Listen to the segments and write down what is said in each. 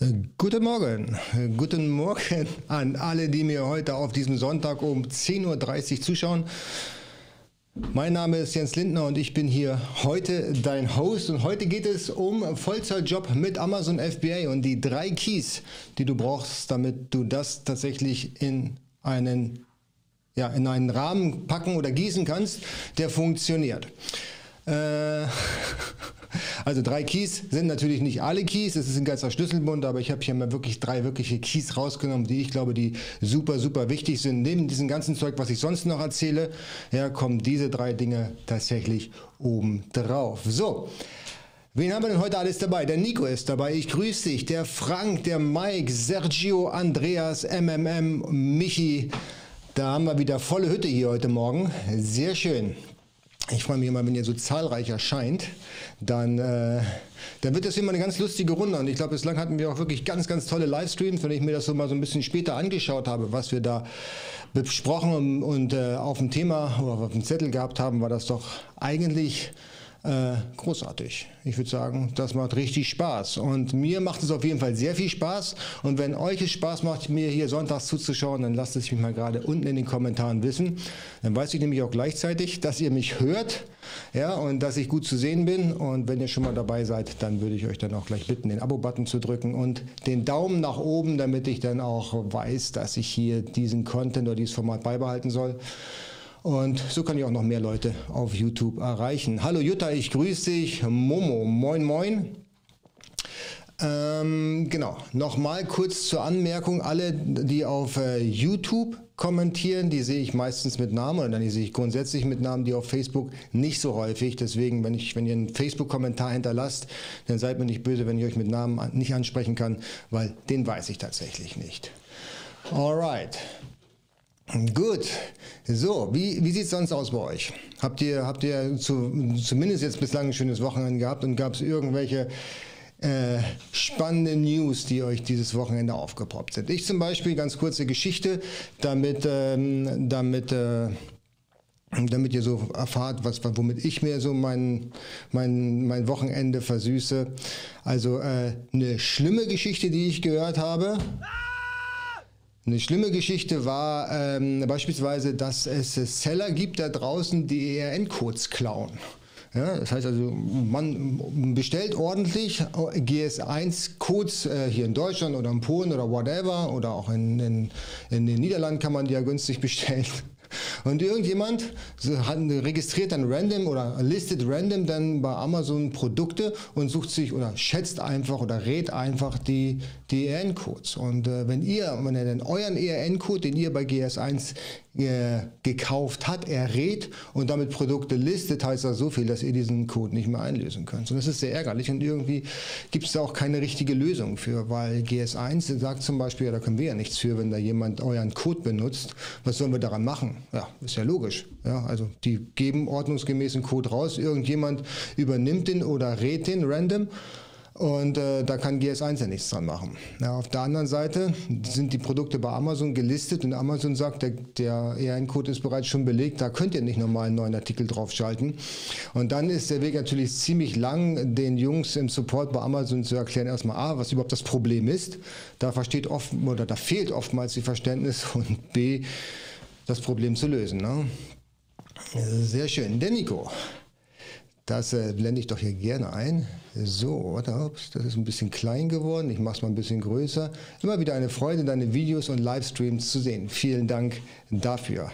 Guten Morgen, guten Morgen an alle, die mir heute auf diesem Sonntag um 10.30 Uhr zuschauen. Mein Name ist Jens Lindner und ich bin hier heute dein Host und heute geht es um Vollzeitjob mit Amazon FBA und die drei Keys, die du brauchst, damit du das tatsächlich in einen, ja, in einen Rahmen packen oder gießen kannst, der funktioniert. Äh, Also drei Keys sind natürlich nicht alle Keys, es ist ein ganzer Schlüsselbund, aber ich habe hier mal wirklich drei wirkliche Keys rausgenommen, die ich glaube, die super, super wichtig sind. Neben diesem ganzen Zeug, was ich sonst noch erzähle, ja, kommen diese drei Dinge tatsächlich oben drauf. So. Wen haben wir denn heute alles dabei? Der Nico ist dabei, ich grüße dich. Der Frank, der Mike, Sergio, Andreas, MMM, Michi. Da haben wir wieder volle Hütte hier heute Morgen. Sehr schön. Ich freue mich immer, wenn ihr so zahlreich erscheint, dann, äh, dann wird das immer eine ganz lustige Runde. Und ich glaube, bislang hatten wir auch wirklich ganz, ganz tolle Livestreams. Wenn ich mir das so mal so ein bisschen später angeschaut habe, was wir da besprochen und, äh, auf dem Thema oder auf dem Zettel gehabt haben, war das doch eigentlich äh, großartig. Ich würde sagen, das macht richtig Spaß. Und mir macht es auf jeden Fall sehr viel Spaß. Und wenn euch es Spaß macht, mir hier sonntags zuzuschauen, dann lasst es mich mal gerade unten in den Kommentaren wissen. Dann weiß ich nämlich auch gleichzeitig, dass ihr mich hört ja, und dass ich gut zu sehen bin. Und wenn ihr schon mal dabei seid, dann würde ich euch dann auch gleich bitten, den Abo-Button zu drücken und den Daumen nach oben, damit ich dann auch weiß, dass ich hier diesen Content oder dieses Format beibehalten soll. Und so kann ich auch noch mehr Leute auf YouTube erreichen. Hallo Jutta, ich grüße dich. Momo, moin moin. Ähm, genau, nochmal kurz zur Anmerkung, alle, die auf äh, YouTube kommentieren, die sehe ich meistens mit Namen oder die sehe ich grundsätzlich mit Namen, die auf Facebook nicht so häufig. Deswegen, wenn, ich, wenn ihr einen Facebook-Kommentar hinterlasst, dann seid mir nicht böse, wenn ich euch mit Namen nicht ansprechen kann, weil den weiß ich tatsächlich nicht. Alright. Gut, so, wie, wie sieht es sonst aus bei euch? Habt ihr, habt ihr zu, zumindest jetzt bislang ein schönes Wochenende gehabt und gab es irgendwelche äh, spannende News, die euch dieses Wochenende aufgepoppt sind? Ich zum Beispiel, ganz kurze Geschichte, damit, ähm, damit, äh, damit ihr so erfahrt, was, womit ich mir so mein, mein, mein Wochenende versüße. Also äh, eine schlimme Geschichte, die ich gehört habe. Eine schlimme Geschichte war ähm, beispielsweise, dass es Seller gibt da draußen, die ERN-Codes klauen. Ja, das heißt also, man bestellt ordentlich GS1-Codes äh, hier in Deutschland oder in Polen oder whatever oder auch in, in, in den Niederlanden kann man die ja günstig bestellen. Und irgendjemand registriert dann random oder listet random dann bei Amazon Produkte und sucht sich oder schätzt einfach oder rät einfach die, die ERN-Codes. Und äh, wenn ihr, wenn ihr dann euren ERN-Code, den ihr bei GS1 äh, gekauft hat, errät und damit Produkte listet, heißt das so viel, dass ihr diesen Code nicht mehr einlösen könnt. Und das ist sehr ärgerlich und irgendwie gibt es da auch keine richtige Lösung für, weil GS1 sagt zum Beispiel, ja, da können wir ja nichts für, wenn da jemand euren Code benutzt. Was sollen wir daran machen? Ja, ist ja logisch. Ja, also die geben ordnungsgemäßen Code raus, irgendjemand übernimmt den oder rät den random und äh, da kann GS1 ja nichts dran machen. Ja, auf der anderen Seite sind die Produkte bei Amazon gelistet und Amazon sagt, der, der ERN-Code ist bereits schon belegt, da könnt ihr nicht nochmal einen neuen Artikel draufschalten. Und dann ist der Weg natürlich ziemlich lang, den Jungs im Support bei Amazon zu erklären, erstmal A, was überhaupt das Problem ist. Da versteht oft oder da fehlt oftmals die Verständnis und B, das Problem zu lösen. Ne? Sehr schön. Der Nico. Das äh, blende ich doch hier gerne ein. So, ups, das ist ein bisschen klein geworden. Ich mache es mal ein bisschen größer. Immer wieder eine Freude, deine Videos und Livestreams zu sehen. Vielen Dank dafür.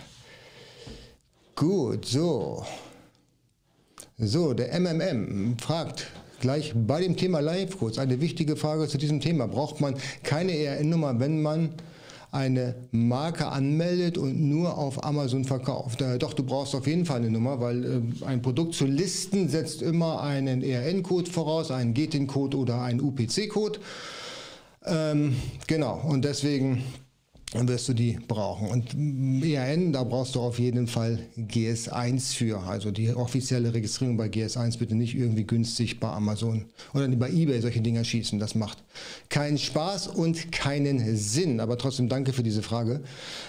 Gut, so. So, der MMM fragt gleich bei dem Thema Live-Codes eine wichtige Frage zu diesem Thema. Braucht man keine ERN-Nummer, wenn man eine Marke anmeldet und nur auf Amazon verkauft. Äh, doch, du brauchst auf jeden Fall eine Nummer, weil äh, ein Produkt zu listen setzt immer einen ERN-Code voraus, einen GTIN-Code oder einen UPC-Code. Ähm, genau, und deswegen dann wirst du die brauchen. Und ERN, da brauchst du auf jeden Fall GS1 für. Also die offizielle Registrierung bei GS1 bitte nicht irgendwie günstig bei Amazon oder bei eBay solche Dinger schießen. Das macht keinen Spaß und keinen Sinn. Aber trotzdem danke für diese Frage.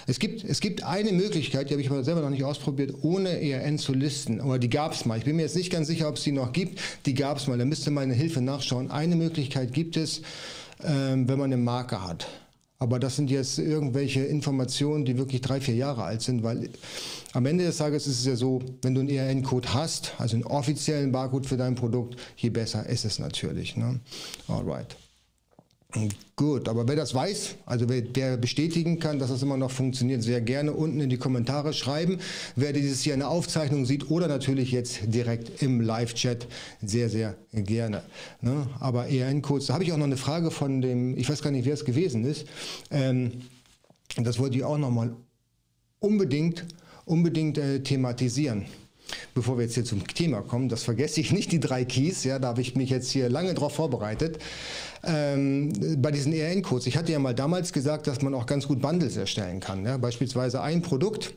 Es gibt, es gibt eine Möglichkeit, die habe ich aber selber noch nicht ausprobiert, ohne ERN zu listen. Oder die gab es mal. Ich bin mir jetzt nicht ganz sicher, ob es die noch gibt. Die gab es mal. Da müsste meine Hilfe nachschauen. Eine Möglichkeit gibt es, ähm, wenn man eine Marke hat. Aber das sind jetzt irgendwelche Informationen, die wirklich drei, vier Jahre alt sind, weil am Ende des Tages ist es ja so, wenn du einen ERN-Code hast, also einen offiziellen Barcode für dein Produkt, je besser ist es natürlich. Ne? Alright. Gut, aber wer das weiß, also wer, wer, bestätigen kann, dass das immer noch funktioniert, sehr gerne unten in die Kommentare schreiben. Wer dieses hier in der Aufzeichnung sieht oder natürlich jetzt direkt im Live-Chat, sehr, sehr gerne. Ne? Aber ERN-Codes, da habe ich auch noch eine Frage von dem, ich weiß gar nicht, wer es gewesen ist. Ähm, das wollte ich auch nochmal unbedingt, unbedingt äh, thematisieren. Bevor wir jetzt hier zum Thema kommen, das vergesse ich nicht, die drei Keys, ja, da habe ich mich jetzt hier lange drauf vorbereitet ähm, bei diesen ERN-Codes. Ich hatte ja mal damals gesagt, dass man auch ganz gut Bundles erstellen kann. Ja? Beispielsweise ein Produkt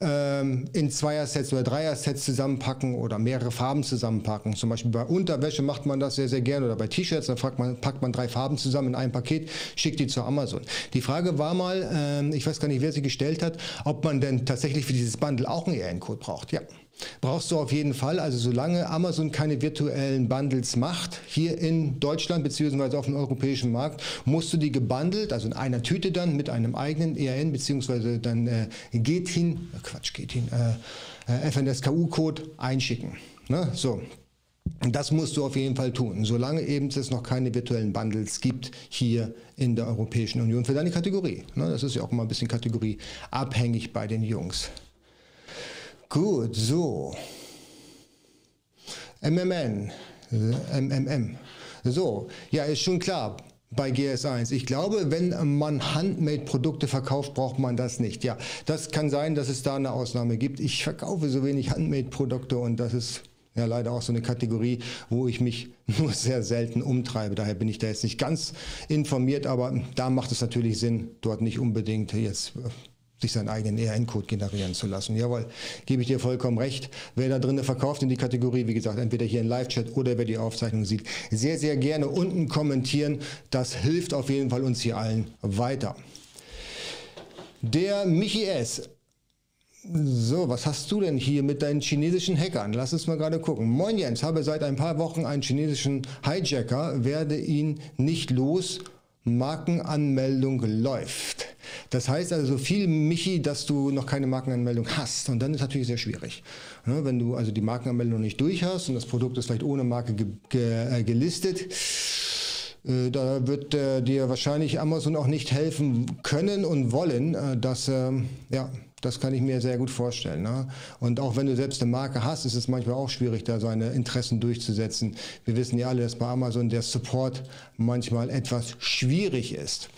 ähm, in Zweier-Sets oder Dreier-Sets zusammenpacken oder mehrere Farben zusammenpacken. Zum Beispiel bei Unterwäsche macht man das sehr, sehr gerne oder bei T-Shirts, packt man, packt man drei Farben zusammen in ein Paket, schickt die zu Amazon. Die Frage war mal, ähm, ich weiß gar nicht, wer sie gestellt hat, ob man denn tatsächlich für dieses Bundle auch einen ERN-Code braucht. Ja. Brauchst du auf jeden Fall. Also solange Amazon keine virtuellen Bundles macht, hier in Deutschland bzw. auf dem europäischen Markt, musst du die gebundelt, also in einer Tüte dann mit einem eigenen ERN bzw. dann äh, GETIN, äh, Quatsch, GETIN, äh, äh FNSKU-Code einschicken. Ne? So, das musst du auf jeden Fall tun, solange eben es noch keine virtuellen Bundles gibt hier in der Europäischen Union für deine Kategorie. Ne? Das ist ja auch immer ein bisschen kategorieabhängig bei den Jungs. Gut, so. MMN, MMM. So, ja, ist schon klar bei GS1. Ich glaube, wenn man Handmade-Produkte verkauft, braucht man das nicht. Ja, das kann sein, dass es da eine Ausnahme gibt. Ich verkaufe so wenig Handmade-Produkte und das ist ja leider auch so eine Kategorie, wo ich mich nur sehr selten umtreibe. Daher bin ich da jetzt nicht ganz informiert, aber da macht es natürlich Sinn, dort nicht unbedingt jetzt sich seinen eigenen ERN-Code generieren zu lassen. Jawohl, gebe ich dir vollkommen recht. Wer da drinnen verkauft in die Kategorie, wie gesagt, entweder hier in Live-Chat oder wer die Aufzeichnung sieht, sehr, sehr gerne unten kommentieren. Das hilft auf jeden Fall uns hier allen weiter. Der Michi S. So, was hast du denn hier mit deinen chinesischen Hackern? Lass uns mal gerade gucken. Moin Jens, habe seit ein paar Wochen einen chinesischen Hijacker, werde ihn nicht los. Markenanmeldung läuft. Das heißt also so viel, Michi, dass du noch keine Markenanmeldung hast. Und dann ist natürlich sehr schwierig. Wenn du also die Markenanmeldung nicht durch hast und das Produkt ist vielleicht ohne Marke ge ge äh, gelistet, äh, da wird äh, dir wahrscheinlich Amazon auch nicht helfen können und wollen, dass ähm, ja, das kann ich mir sehr gut vorstellen. Ne? Und auch wenn du selbst eine Marke hast, ist es manchmal auch schwierig, da seine Interessen durchzusetzen. Wir wissen ja alle, dass bei Amazon der Support manchmal etwas schwierig ist.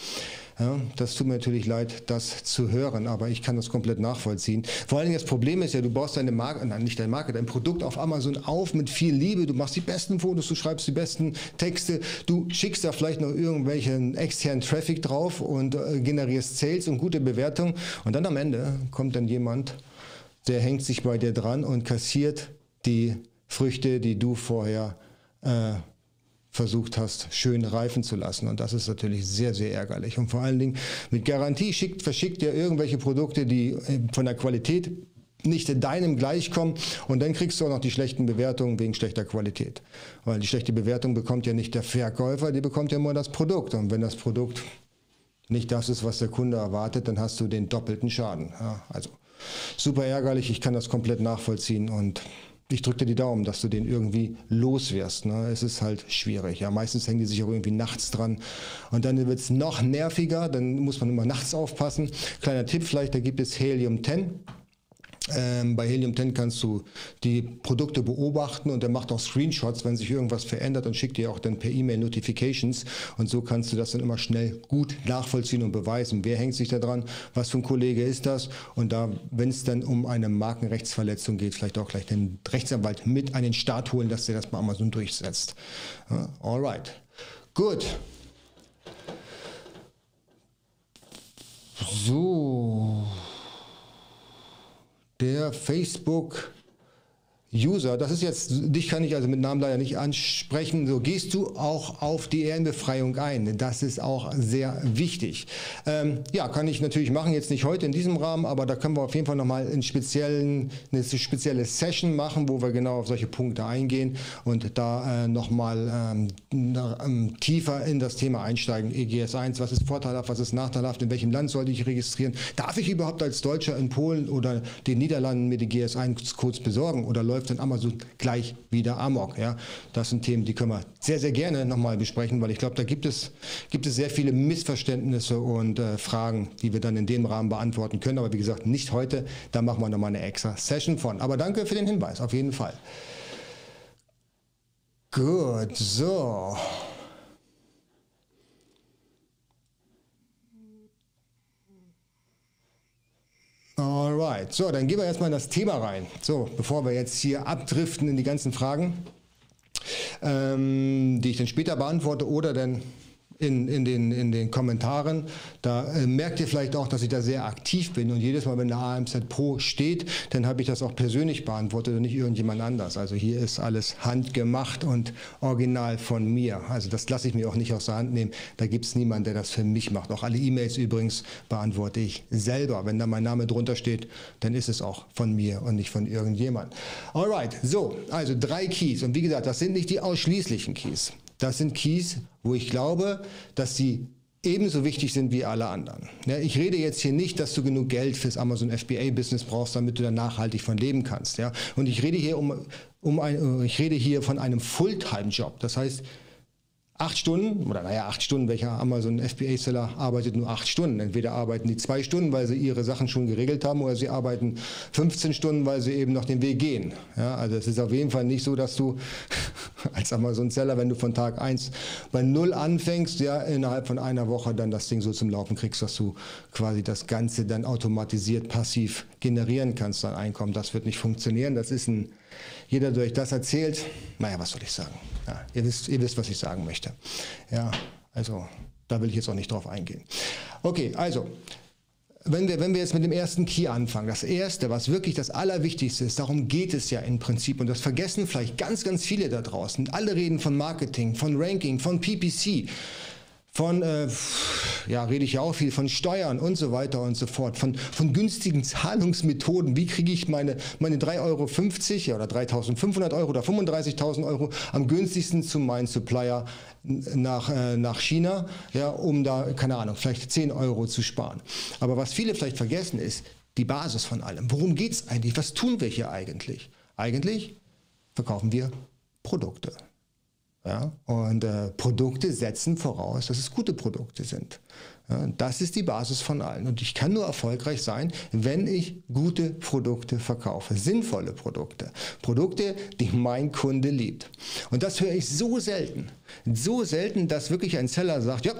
Ja, das tut mir natürlich leid, das zu hören, aber ich kann das komplett nachvollziehen. Vor allen Dingen das Problem ist ja, du baust deine Marke, nein, nicht deine Marke, dein Produkt auf Amazon auf mit viel Liebe. Du machst die besten Fotos, du schreibst die besten Texte, du schickst da vielleicht noch irgendwelchen externen Traffic drauf und äh, generierst Sales und gute Bewertungen. Und dann am Ende kommt dann jemand, der hängt sich bei dir dran und kassiert die Früchte, die du vorher äh, versucht hast, schön reifen zu lassen. Und das ist natürlich sehr, sehr ärgerlich. Und vor allen Dingen mit Garantie schickt, verschickt ihr irgendwelche Produkte, die äh, von der Qualität nicht deinem gleichkommen und dann kriegst du auch noch die schlechten Bewertungen wegen schlechter Qualität. Weil die schlechte Bewertung bekommt ja nicht der Verkäufer, die bekommt ja nur das Produkt. Und wenn das Produkt nicht das ist, was der Kunde erwartet, dann hast du den doppelten Schaden. Ja, also super ärgerlich, ich kann das komplett nachvollziehen und ich drücke dir die Daumen, dass du den irgendwie loswirst. Ne? Es ist halt schwierig. Ja? Meistens hängen die sich auch irgendwie nachts dran. Und dann wird es noch nerviger, dann muss man immer nachts aufpassen. Kleiner Tipp vielleicht, da gibt es Helium 10. Ähm, bei Helium 10 kannst du die Produkte beobachten und er macht auch Screenshots, wenn sich irgendwas verändert und schickt dir auch dann per E-Mail Notifications und so kannst du das dann immer schnell gut nachvollziehen und beweisen. Wer hängt sich da dran? Was für ein Kollege ist das? Und da, wenn es dann um eine Markenrechtsverletzung geht, vielleicht auch gleich den Rechtsanwalt mit an den Start holen, dass der das bei Amazon durchsetzt. Ja, alright. Gut. So der Facebook User, das ist jetzt, dich kann ich also mit Namen leider nicht ansprechen, so gehst du auch auf die Ehrenbefreiung ein. Das ist auch sehr wichtig. Ähm, ja, kann ich natürlich machen, jetzt nicht heute in diesem Rahmen, aber da können wir auf jeden Fall nochmal eine spezielle Session machen, wo wir genau auf solche Punkte eingehen und da äh, nochmal ähm, ähm, tiefer in das Thema einsteigen. EGS 1, was ist vorteilhaft, was ist nachteilhaft, in welchem Land sollte ich registrieren? Darf ich überhaupt als Deutscher in Polen oder den Niederlanden mir die GS 1 Codes besorgen oder läuft läuft dann Amazon gleich wieder amok. Ja? Das sind Themen, die können wir sehr, sehr gerne nochmal besprechen, weil ich glaube, da gibt es, gibt es sehr viele Missverständnisse und äh, Fragen, die wir dann in dem Rahmen beantworten können. Aber wie gesagt, nicht heute, da machen wir nochmal eine extra Session von. Aber danke für den Hinweis, auf jeden Fall. Gut, so. Alright, so, dann gehen wir erstmal in das Thema rein. So, bevor wir jetzt hier abdriften in die ganzen Fragen, ähm, die ich dann später beantworte oder dann in, in, den, in den Kommentaren. Da äh, merkt ihr vielleicht auch, dass ich da sehr aktiv bin und jedes Mal, wenn der AMZ Pro steht, dann habe ich das auch persönlich beantwortet und nicht irgendjemand anders. Also hier ist alles handgemacht und original von mir. Also das lasse ich mir auch nicht aus der Hand nehmen. Da gibt es niemanden, der das für mich macht. Auch alle E-Mails übrigens beantworte ich selber. Wenn da mein Name drunter steht, dann ist es auch von mir und nicht von irgendjemand. Alright, so, also drei Keys. Und wie gesagt, das sind nicht die ausschließlichen Keys. Das sind Keys, wo ich glaube, dass sie ebenso wichtig sind wie alle anderen. ich rede jetzt hier nicht, dass du genug Geld fürs Amazon FBA-Business brauchst, damit du da nachhaltig von leben kannst. Ja? Und ich rede hier um, um ein, ich rede hier von einem Fulltime-Job. Das heißt, acht Stunden, oder naja, acht Stunden, welcher Amazon FBA-Seller arbeitet nur acht Stunden. Entweder arbeiten die zwei Stunden, weil sie ihre Sachen schon geregelt haben, oder sie arbeiten 15 Stunden, weil sie eben noch den Weg gehen. Ja, also es ist auf jeden Fall nicht so, dass du als Amazon-Seller, wenn du von Tag eins bei Null anfängst, ja, innerhalb von einer Woche dann das Ding so zum Laufen kriegst, dass du quasi das Ganze dann automatisiert passiv generieren kannst, dein Einkommen. Das wird nicht funktionieren. Das ist ein jeder, der euch das erzählt, naja, was soll ich sagen? Ja, ihr, wisst, ihr wisst, was ich sagen möchte. Ja, also da will ich jetzt auch nicht drauf eingehen. Okay, also wenn wir, wenn wir jetzt mit dem ersten Key anfangen, das erste, was wirklich das Allerwichtigste ist, darum geht es ja im Prinzip und das vergessen vielleicht ganz, ganz viele da draußen. Alle reden von Marketing, von Ranking, von PPC von, äh, ja, rede ich ja auch viel, von Steuern und so weiter und so fort, von, von günstigen Zahlungsmethoden. Wie kriege ich meine, meine 3,50 Euro oder 3.500 Euro oder 35.000 Euro am günstigsten zu meinem Supplier nach, äh, nach China, ja, um da, keine Ahnung, vielleicht 10 Euro zu sparen. Aber was viele vielleicht vergessen ist, die Basis von allem. Worum geht es eigentlich? Was tun wir hier eigentlich? Eigentlich verkaufen wir Produkte. Ja? Und äh, Produkte setzen voraus, dass es gute Produkte sind. Ja? Das ist die Basis von allen. Und ich kann nur erfolgreich sein, wenn ich gute Produkte verkaufe, sinnvolle Produkte. Produkte, die mein Kunde liebt. Und das höre ich so selten. So selten, dass wirklich ein Seller sagt, ja,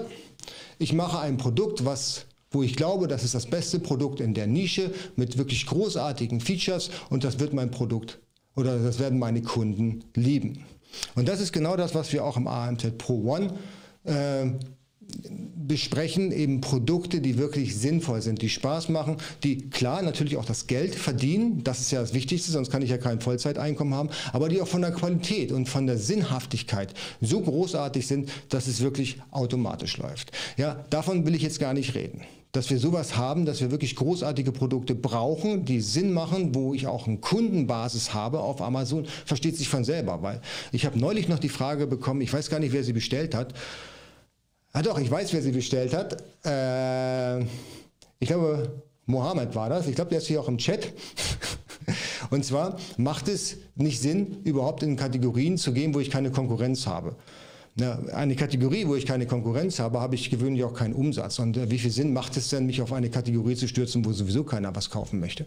ich mache ein Produkt, was wo ich glaube, das ist das beste Produkt in der Nische mit wirklich großartigen Features und das wird mein Produkt oder das werden meine Kunden lieben. Und das ist genau das, was wir auch im AMZ Pro One äh, besprechen, eben Produkte, die wirklich sinnvoll sind, die Spaß machen, die klar natürlich auch das Geld verdienen, das ist ja das Wichtigste, sonst kann ich ja kein Vollzeiteinkommen haben, aber die auch von der Qualität und von der Sinnhaftigkeit so großartig sind, dass es wirklich automatisch läuft. Ja, davon will ich jetzt gar nicht reden dass wir sowas haben, dass wir wirklich großartige Produkte brauchen, die Sinn machen, wo ich auch eine Kundenbasis habe auf Amazon, versteht sich von selber, weil ich habe neulich noch die Frage bekommen, ich weiß gar nicht, wer sie bestellt hat. Ah doch, ich weiß, wer sie bestellt hat. Äh, ich glaube, Mohammed war das. Ich glaube, der ist hier auch im Chat. Und zwar macht es nicht Sinn, überhaupt in Kategorien zu gehen, wo ich keine Konkurrenz habe eine Kategorie, wo ich keine Konkurrenz habe, habe ich gewöhnlich auch keinen Umsatz. Und äh, wie viel Sinn macht es denn, mich auf eine Kategorie zu stürzen, wo sowieso keiner was kaufen möchte?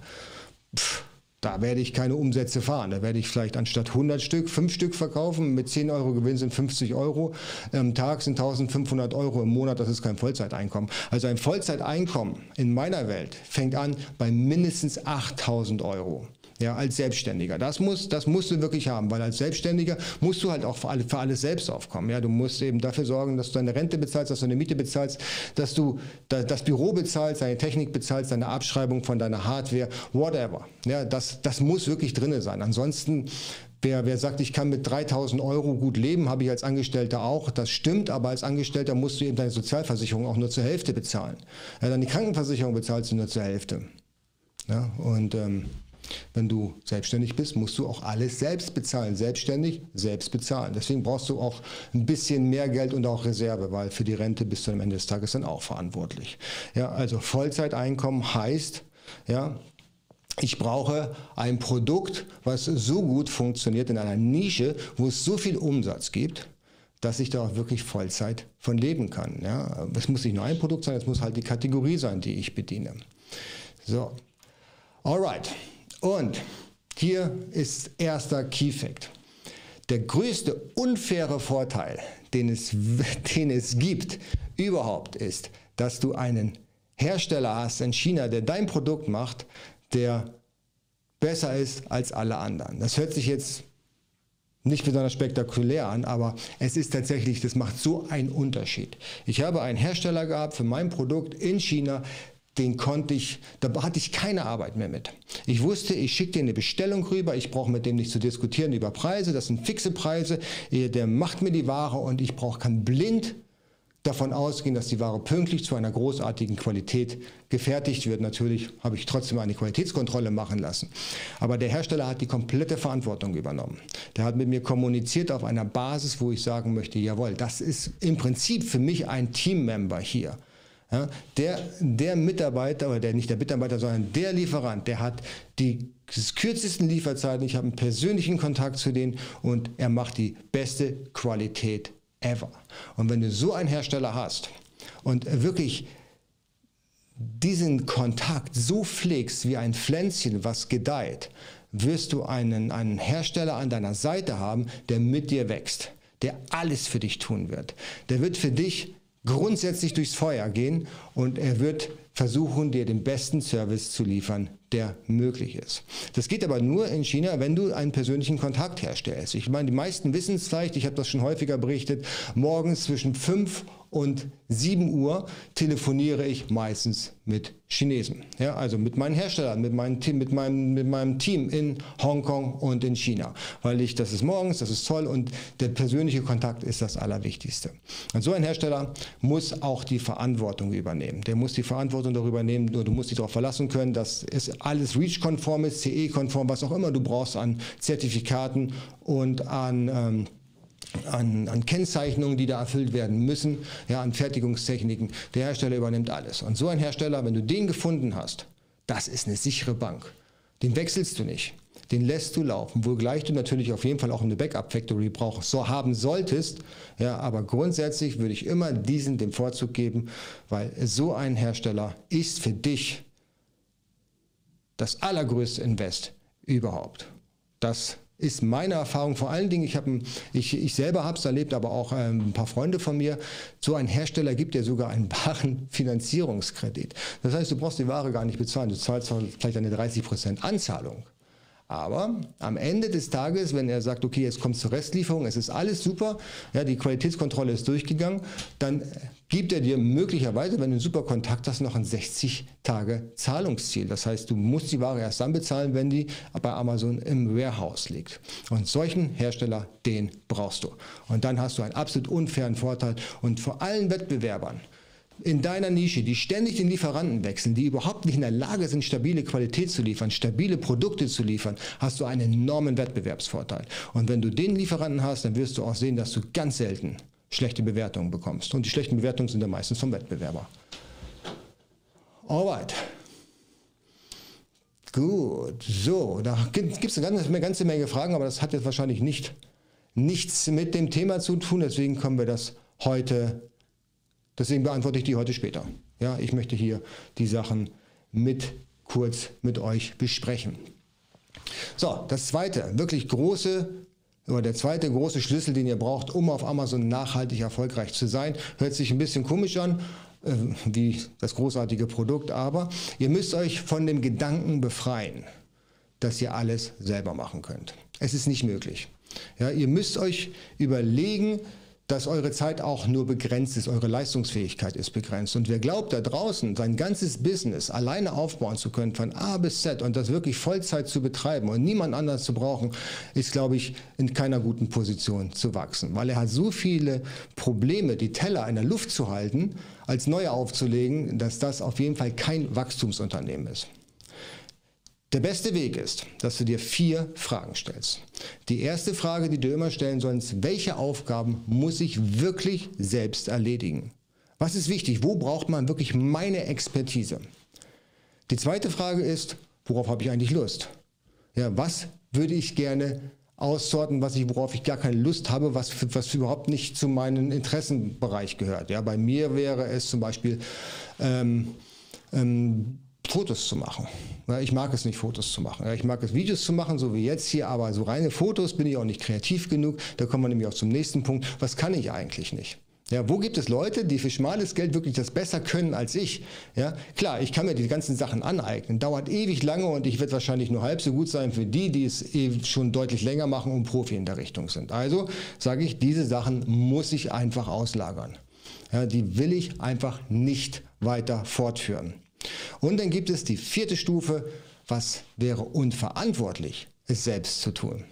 Pff, da werde ich keine Umsätze fahren. Da werde ich vielleicht anstatt 100 Stück, 5 Stück verkaufen. Mit 10 Euro Gewinn sind 50 Euro. Am Tag sind 1500 Euro im Monat. Das ist kein Vollzeiteinkommen. Also ein Vollzeiteinkommen in meiner Welt fängt an bei mindestens 8000 Euro. Ja, als Selbstständiger. Das, muss, das musst du wirklich haben, weil als Selbstständiger musst du halt auch für, alle, für alles selbst aufkommen. Ja, du musst eben dafür sorgen, dass du deine Rente bezahlst, dass du deine Miete bezahlst, dass du das Büro bezahlst, deine Technik bezahlst, deine Abschreibung von deiner Hardware, whatever. Ja, das, das muss wirklich drin sein. Ansonsten Wer, wer sagt, ich kann mit 3000 Euro gut leben, habe ich als Angestellter auch. Das stimmt, aber als Angestellter musst du eben deine Sozialversicherung auch nur zur Hälfte bezahlen. Ja, die Krankenversicherung bezahlst du nur zur Hälfte. Ja, und ähm, wenn du selbstständig bist, musst du auch alles selbst bezahlen. Selbstständig, selbst bezahlen. Deswegen brauchst du auch ein bisschen mehr Geld und auch Reserve, weil für die Rente bist du am Ende des Tages dann auch verantwortlich. Ja, also Vollzeiteinkommen heißt, ja, ich brauche ein Produkt, was so gut funktioniert in einer Nische, wo es so viel Umsatz gibt, dass ich da auch wirklich Vollzeit von leben kann. Ja, es muss nicht nur ein Produkt sein, es muss halt die Kategorie sein, die ich bediene. So, alright. Und hier ist erster Key Fact. Der größte unfaire Vorteil, den es, den es gibt überhaupt, ist, dass du einen Hersteller hast in China, der dein Produkt macht, der besser ist als alle anderen. Das hört sich jetzt nicht besonders spektakulär an, aber es ist tatsächlich, das macht so einen Unterschied. Ich habe einen Hersteller gehabt für mein Produkt in China, den konnte ich, da hatte ich keine Arbeit mehr mit. Ich wusste, ich schicke dir eine Bestellung rüber, ich brauche mit dem nicht zu diskutieren über Preise, das sind fixe Preise, der macht mir die Ware und ich brauche kann blind davon ausgehen, dass die Ware pünktlich zu einer großartigen Qualität gefertigt wird. Natürlich habe ich trotzdem eine Qualitätskontrolle machen lassen. Aber der Hersteller hat die komplette Verantwortung übernommen. Der hat mit mir kommuniziert auf einer Basis, wo ich sagen möchte, jawohl, das ist im Prinzip für mich ein Teammember hier. Ja, der, der Mitarbeiter, oder der nicht der Mitarbeiter, sondern der Lieferant, der hat die kürzesten Lieferzeiten, ich habe einen persönlichen Kontakt zu denen und er macht die beste Qualität ever. Und wenn du so einen Hersteller hast und wirklich diesen Kontakt so pflegst wie ein Pflänzchen, was gedeiht, wirst du einen, einen Hersteller an deiner Seite haben, der mit dir wächst, der alles für dich tun wird. Der wird für dich grundsätzlich durchs Feuer gehen und er wird versuchen, dir den besten Service zu liefern, der möglich ist. Das geht aber nur in China, wenn du einen persönlichen Kontakt herstellst. Ich meine, die meisten wissen es vielleicht, ich habe das schon häufiger berichtet, morgens zwischen 5 und 7 Uhr telefoniere ich meistens mit Chinesen. Ja, also mit meinen Herstellern, mit meinem, Team, mit, meinem, mit meinem Team in Hongkong und in China. Weil ich, das ist morgens, das ist toll und der persönliche Kontakt ist das Allerwichtigste. Und so ein Hersteller muss auch die Verantwortung übernehmen. Der muss die Verantwortung darüber nehmen, du musst dich darauf verlassen können, dass es alles REACH-konform ist, CE-konform, was auch immer du brauchst an Zertifikaten und an ähm, an, an, Kennzeichnungen, die da erfüllt werden müssen, ja, an Fertigungstechniken. Der Hersteller übernimmt alles. Und so ein Hersteller, wenn du den gefunden hast, das ist eine sichere Bank. Den wechselst du nicht. Den lässt du laufen, wogleich du natürlich auf jeden Fall auch eine Backup-Factory brauchst, so haben solltest. Ja, aber grundsätzlich würde ich immer diesen den Vorzug geben, weil so ein Hersteller ist für dich das allergrößte Invest überhaupt. Das ist meine Erfahrung. Vor allen Dingen, ich, hab, ich, ich selber habe es erlebt, aber auch ähm, ein paar Freunde von mir. So ein Hersteller gibt dir sogar einen wahren Finanzierungskredit. Das heißt, du brauchst die Ware gar nicht bezahlen. Du zahlst vielleicht eine 30% Anzahlung. Aber am Ende des Tages, wenn er sagt, okay, jetzt kommt zur Restlieferung, es ist alles super, ja, die Qualitätskontrolle ist durchgegangen, dann gibt er dir möglicherweise, wenn du einen super Kontakt hast, noch ein 60 Tage Zahlungsziel. Das heißt, du musst die Ware erst dann bezahlen, wenn die bei Amazon im Warehouse liegt. Und solchen Hersteller, den brauchst du. Und dann hast du einen absolut unfairen Vorteil. Und vor allen Wettbewerbern, in deiner Nische, die ständig den Lieferanten wechseln, die überhaupt nicht in der Lage sind, stabile Qualität zu liefern, stabile Produkte zu liefern, hast du einen enormen Wettbewerbsvorteil. Und wenn du den Lieferanten hast, dann wirst du auch sehen, dass du ganz selten schlechte Bewertungen bekommst. Und die schlechten Bewertungen sind dann meistens vom Wettbewerber. Alright. Gut, so, da gibt es eine ganze, ganze Menge Fragen, aber das hat jetzt wahrscheinlich nicht, nichts mit dem Thema zu tun, deswegen können wir das heute Deswegen beantworte ich die heute später. Ja, ich möchte hier die Sachen mit kurz mit euch besprechen. So, das zweite, wirklich große oder der zweite große Schlüssel, den ihr braucht, um auf Amazon nachhaltig erfolgreich zu sein, hört sich ein bisschen komisch an, äh, wie das großartige Produkt, aber ihr müsst euch von dem Gedanken befreien, dass ihr alles selber machen könnt. Es ist nicht möglich. Ja, ihr müsst euch überlegen, dass eure Zeit auch nur begrenzt ist, eure Leistungsfähigkeit ist begrenzt. Und wer glaubt, da draußen sein ganzes Business alleine aufbauen zu können, von A bis Z und das wirklich Vollzeit zu betreiben und niemand anders zu brauchen, ist, glaube ich, in keiner guten Position zu wachsen. Weil er hat so viele Probleme, die Teller in der Luft zu halten, als neue aufzulegen, dass das auf jeden Fall kein Wachstumsunternehmen ist. Der beste Weg ist, dass du dir vier Fragen stellst. Die erste Frage, die du immer stellen sollst, welche Aufgaben muss ich wirklich selbst erledigen? Was ist wichtig? Wo braucht man wirklich meine Expertise? Die zweite Frage ist, worauf habe ich eigentlich Lust? Ja, was würde ich gerne aussorten, was ich, worauf ich gar keine Lust habe, was, was überhaupt nicht zu meinem Interessenbereich gehört. Ja, bei mir wäre es zum Beispiel ähm, ähm, Fotos zu machen. Ich mag es nicht, Fotos zu machen. Ich mag es, Videos zu machen, so wie jetzt hier, aber so reine Fotos bin ich auch nicht kreativ genug. Da kommen wir nämlich auch zum nächsten Punkt. Was kann ich eigentlich nicht? Ja, wo gibt es Leute, die für schmales Geld wirklich das besser können als ich? Ja, klar, ich kann mir die ganzen Sachen aneignen. Dauert ewig lange und ich werde wahrscheinlich nur halb so gut sein für die, die es eh schon deutlich länger machen und Profi in der Richtung sind. Also sage ich, diese Sachen muss ich einfach auslagern. Ja, die will ich einfach nicht weiter fortführen. Und dann gibt es die vierte Stufe, was wäre unverantwortlich, es selbst zu tun.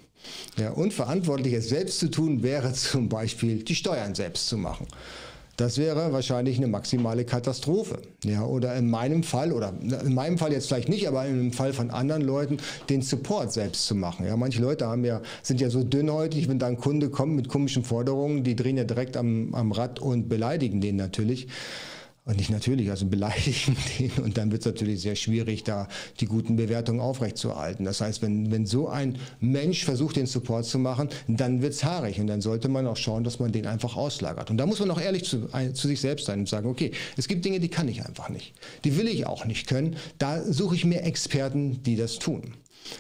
Ja, unverantwortlich es selbst zu tun wäre zum Beispiel die Steuern selbst zu machen. Das wäre wahrscheinlich eine maximale Katastrophe. Ja, oder in meinem Fall, oder in meinem Fall jetzt vielleicht nicht, aber im Fall von anderen Leuten, den Support selbst zu machen. Ja, manche Leute haben ja, sind ja so dünnhäutig, wenn da ein Kunde kommt mit komischen Forderungen, die drehen ja direkt am, am Rad und beleidigen den natürlich. Und nicht natürlich, also beleidigen den und dann wird es natürlich sehr schwierig, da die guten Bewertungen aufrechtzuerhalten. Das heißt, wenn, wenn so ein Mensch versucht, den Support zu machen, dann wird es haarig und dann sollte man auch schauen, dass man den einfach auslagert. Und da muss man auch ehrlich zu, zu sich selbst sein und sagen, okay, es gibt Dinge, die kann ich einfach nicht. Die will ich auch nicht können. Da suche ich mir Experten, die das tun.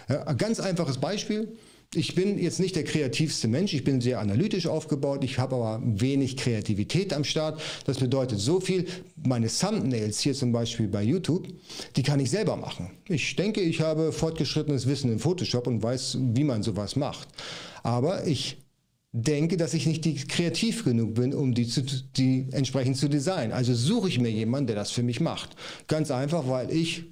Ja, ein ganz einfaches Beispiel ich bin jetzt nicht der kreativste Mensch, ich bin sehr analytisch aufgebaut, ich habe aber wenig Kreativität am Start. Das bedeutet so viel, meine Thumbnails hier zum Beispiel bei YouTube, die kann ich selber machen. Ich denke, ich habe fortgeschrittenes Wissen in Photoshop und weiß, wie man sowas macht. Aber ich denke, dass ich nicht die kreativ genug bin, um die, zu, die entsprechend zu designen. Also suche ich mir jemanden, der das für mich macht. Ganz einfach, weil ich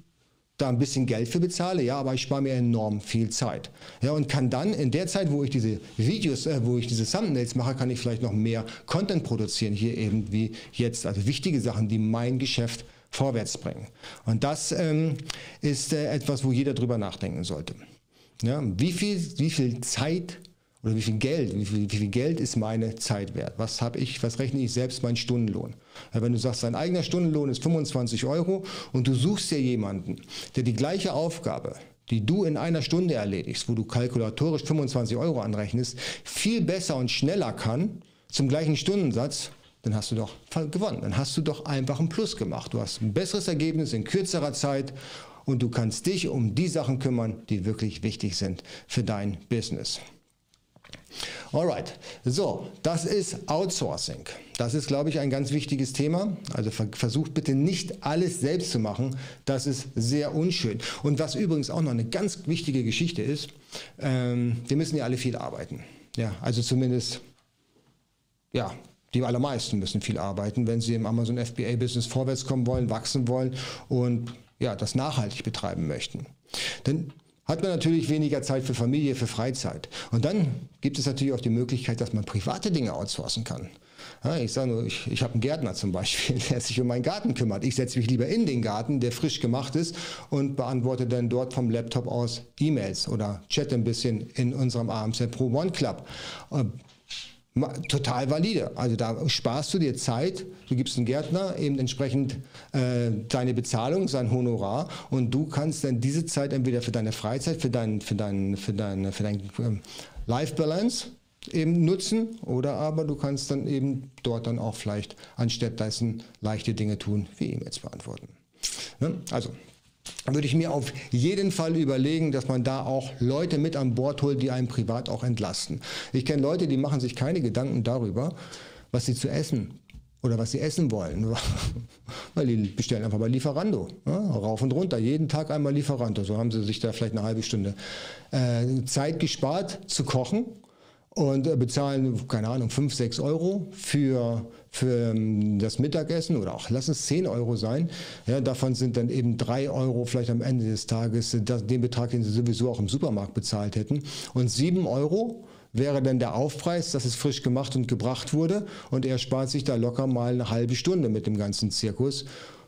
da ein bisschen Geld für bezahle, ja, aber ich spare mir enorm viel Zeit. Ja, und kann dann in der Zeit, wo ich diese Videos, äh, wo ich diese Thumbnails mache, kann ich vielleicht noch mehr Content produzieren, hier eben wie jetzt, also wichtige Sachen, die mein Geschäft vorwärts bringen. Und das ähm, ist äh, etwas, wo jeder drüber nachdenken sollte. Ja, wie viel, wie viel Zeit oder wie viel Geld, wie viel, wie viel Geld ist meine Zeit wert? Was habe ich, was rechne ich selbst meinen Stundenlohn? Wenn du sagst, dein eigener Stundenlohn ist 25 Euro und du suchst dir jemanden, der die gleiche Aufgabe, die du in einer Stunde erledigst, wo du kalkulatorisch 25 Euro anrechnest, viel besser und schneller kann, zum gleichen Stundensatz, dann hast du doch gewonnen. Dann hast du doch einfach ein Plus gemacht. Du hast ein besseres Ergebnis in kürzerer Zeit und du kannst dich um die Sachen kümmern, die wirklich wichtig sind für dein Business. Alright, so, das ist Outsourcing. Das ist, glaube ich, ein ganz wichtiges Thema. Also versucht bitte nicht alles selbst zu machen. Das ist sehr unschön. Und was übrigens auch noch eine ganz wichtige Geschichte ist, ähm, wir müssen ja alle viel arbeiten. Ja, also zumindest, ja, die allermeisten müssen viel arbeiten, wenn sie im Amazon FBA Business vorwärts kommen wollen, wachsen wollen und ja, das nachhaltig betreiben möchten. Denn hat man natürlich weniger Zeit für Familie, für Freizeit. Und dann gibt es natürlich auch die Möglichkeit, dass man private Dinge outsourcen kann. Ja, ich sage nur, ich, ich habe einen Gärtner zum Beispiel, der sich um meinen Garten kümmert. Ich setze mich lieber in den Garten, der frisch gemacht ist und beantworte dann dort vom Laptop aus E-Mails oder chatte ein bisschen in unserem AMZ Pro One Club. Total valide. Also da sparst du dir Zeit, du gibst einen Gärtner eben entsprechend äh, deine Bezahlung, sein Honorar und du kannst dann diese Zeit entweder für deine Freizeit, für dein, für dein, für dein, für dein ähm, Life Balance eben nutzen oder aber du kannst dann eben dort dann auch vielleicht anstatt dessen leichte Dinge tun, wie E-Mails beantworten. Ne? Also würde ich mir auf jeden Fall überlegen, dass man da auch Leute mit an Bord holt, die einen privat auch entlasten. Ich kenne Leute, die machen sich keine Gedanken darüber, was sie zu essen oder was sie essen wollen. Weil die bestellen einfach bei Lieferando. Ja, rauf und runter, jeden Tag einmal Lieferando. So haben sie sich da vielleicht eine halbe Stunde äh, Zeit gespart zu kochen und äh, bezahlen, keine Ahnung, 5, 6 Euro für, für ähm, das Mittagessen oder auch lass es 10 Euro sein. Ja, davon sind dann eben 3 Euro vielleicht am Ende des Tages äh, den Betrag, den sie sowieso auch im Supermarkt bezahlt hätten. Und 7 Euro wäre dann der Aufpreis, dass es frisch gemacht und gebracht wurde und er spart sich da locker mal eine halbe Stunde mit dem ganzen Zirkus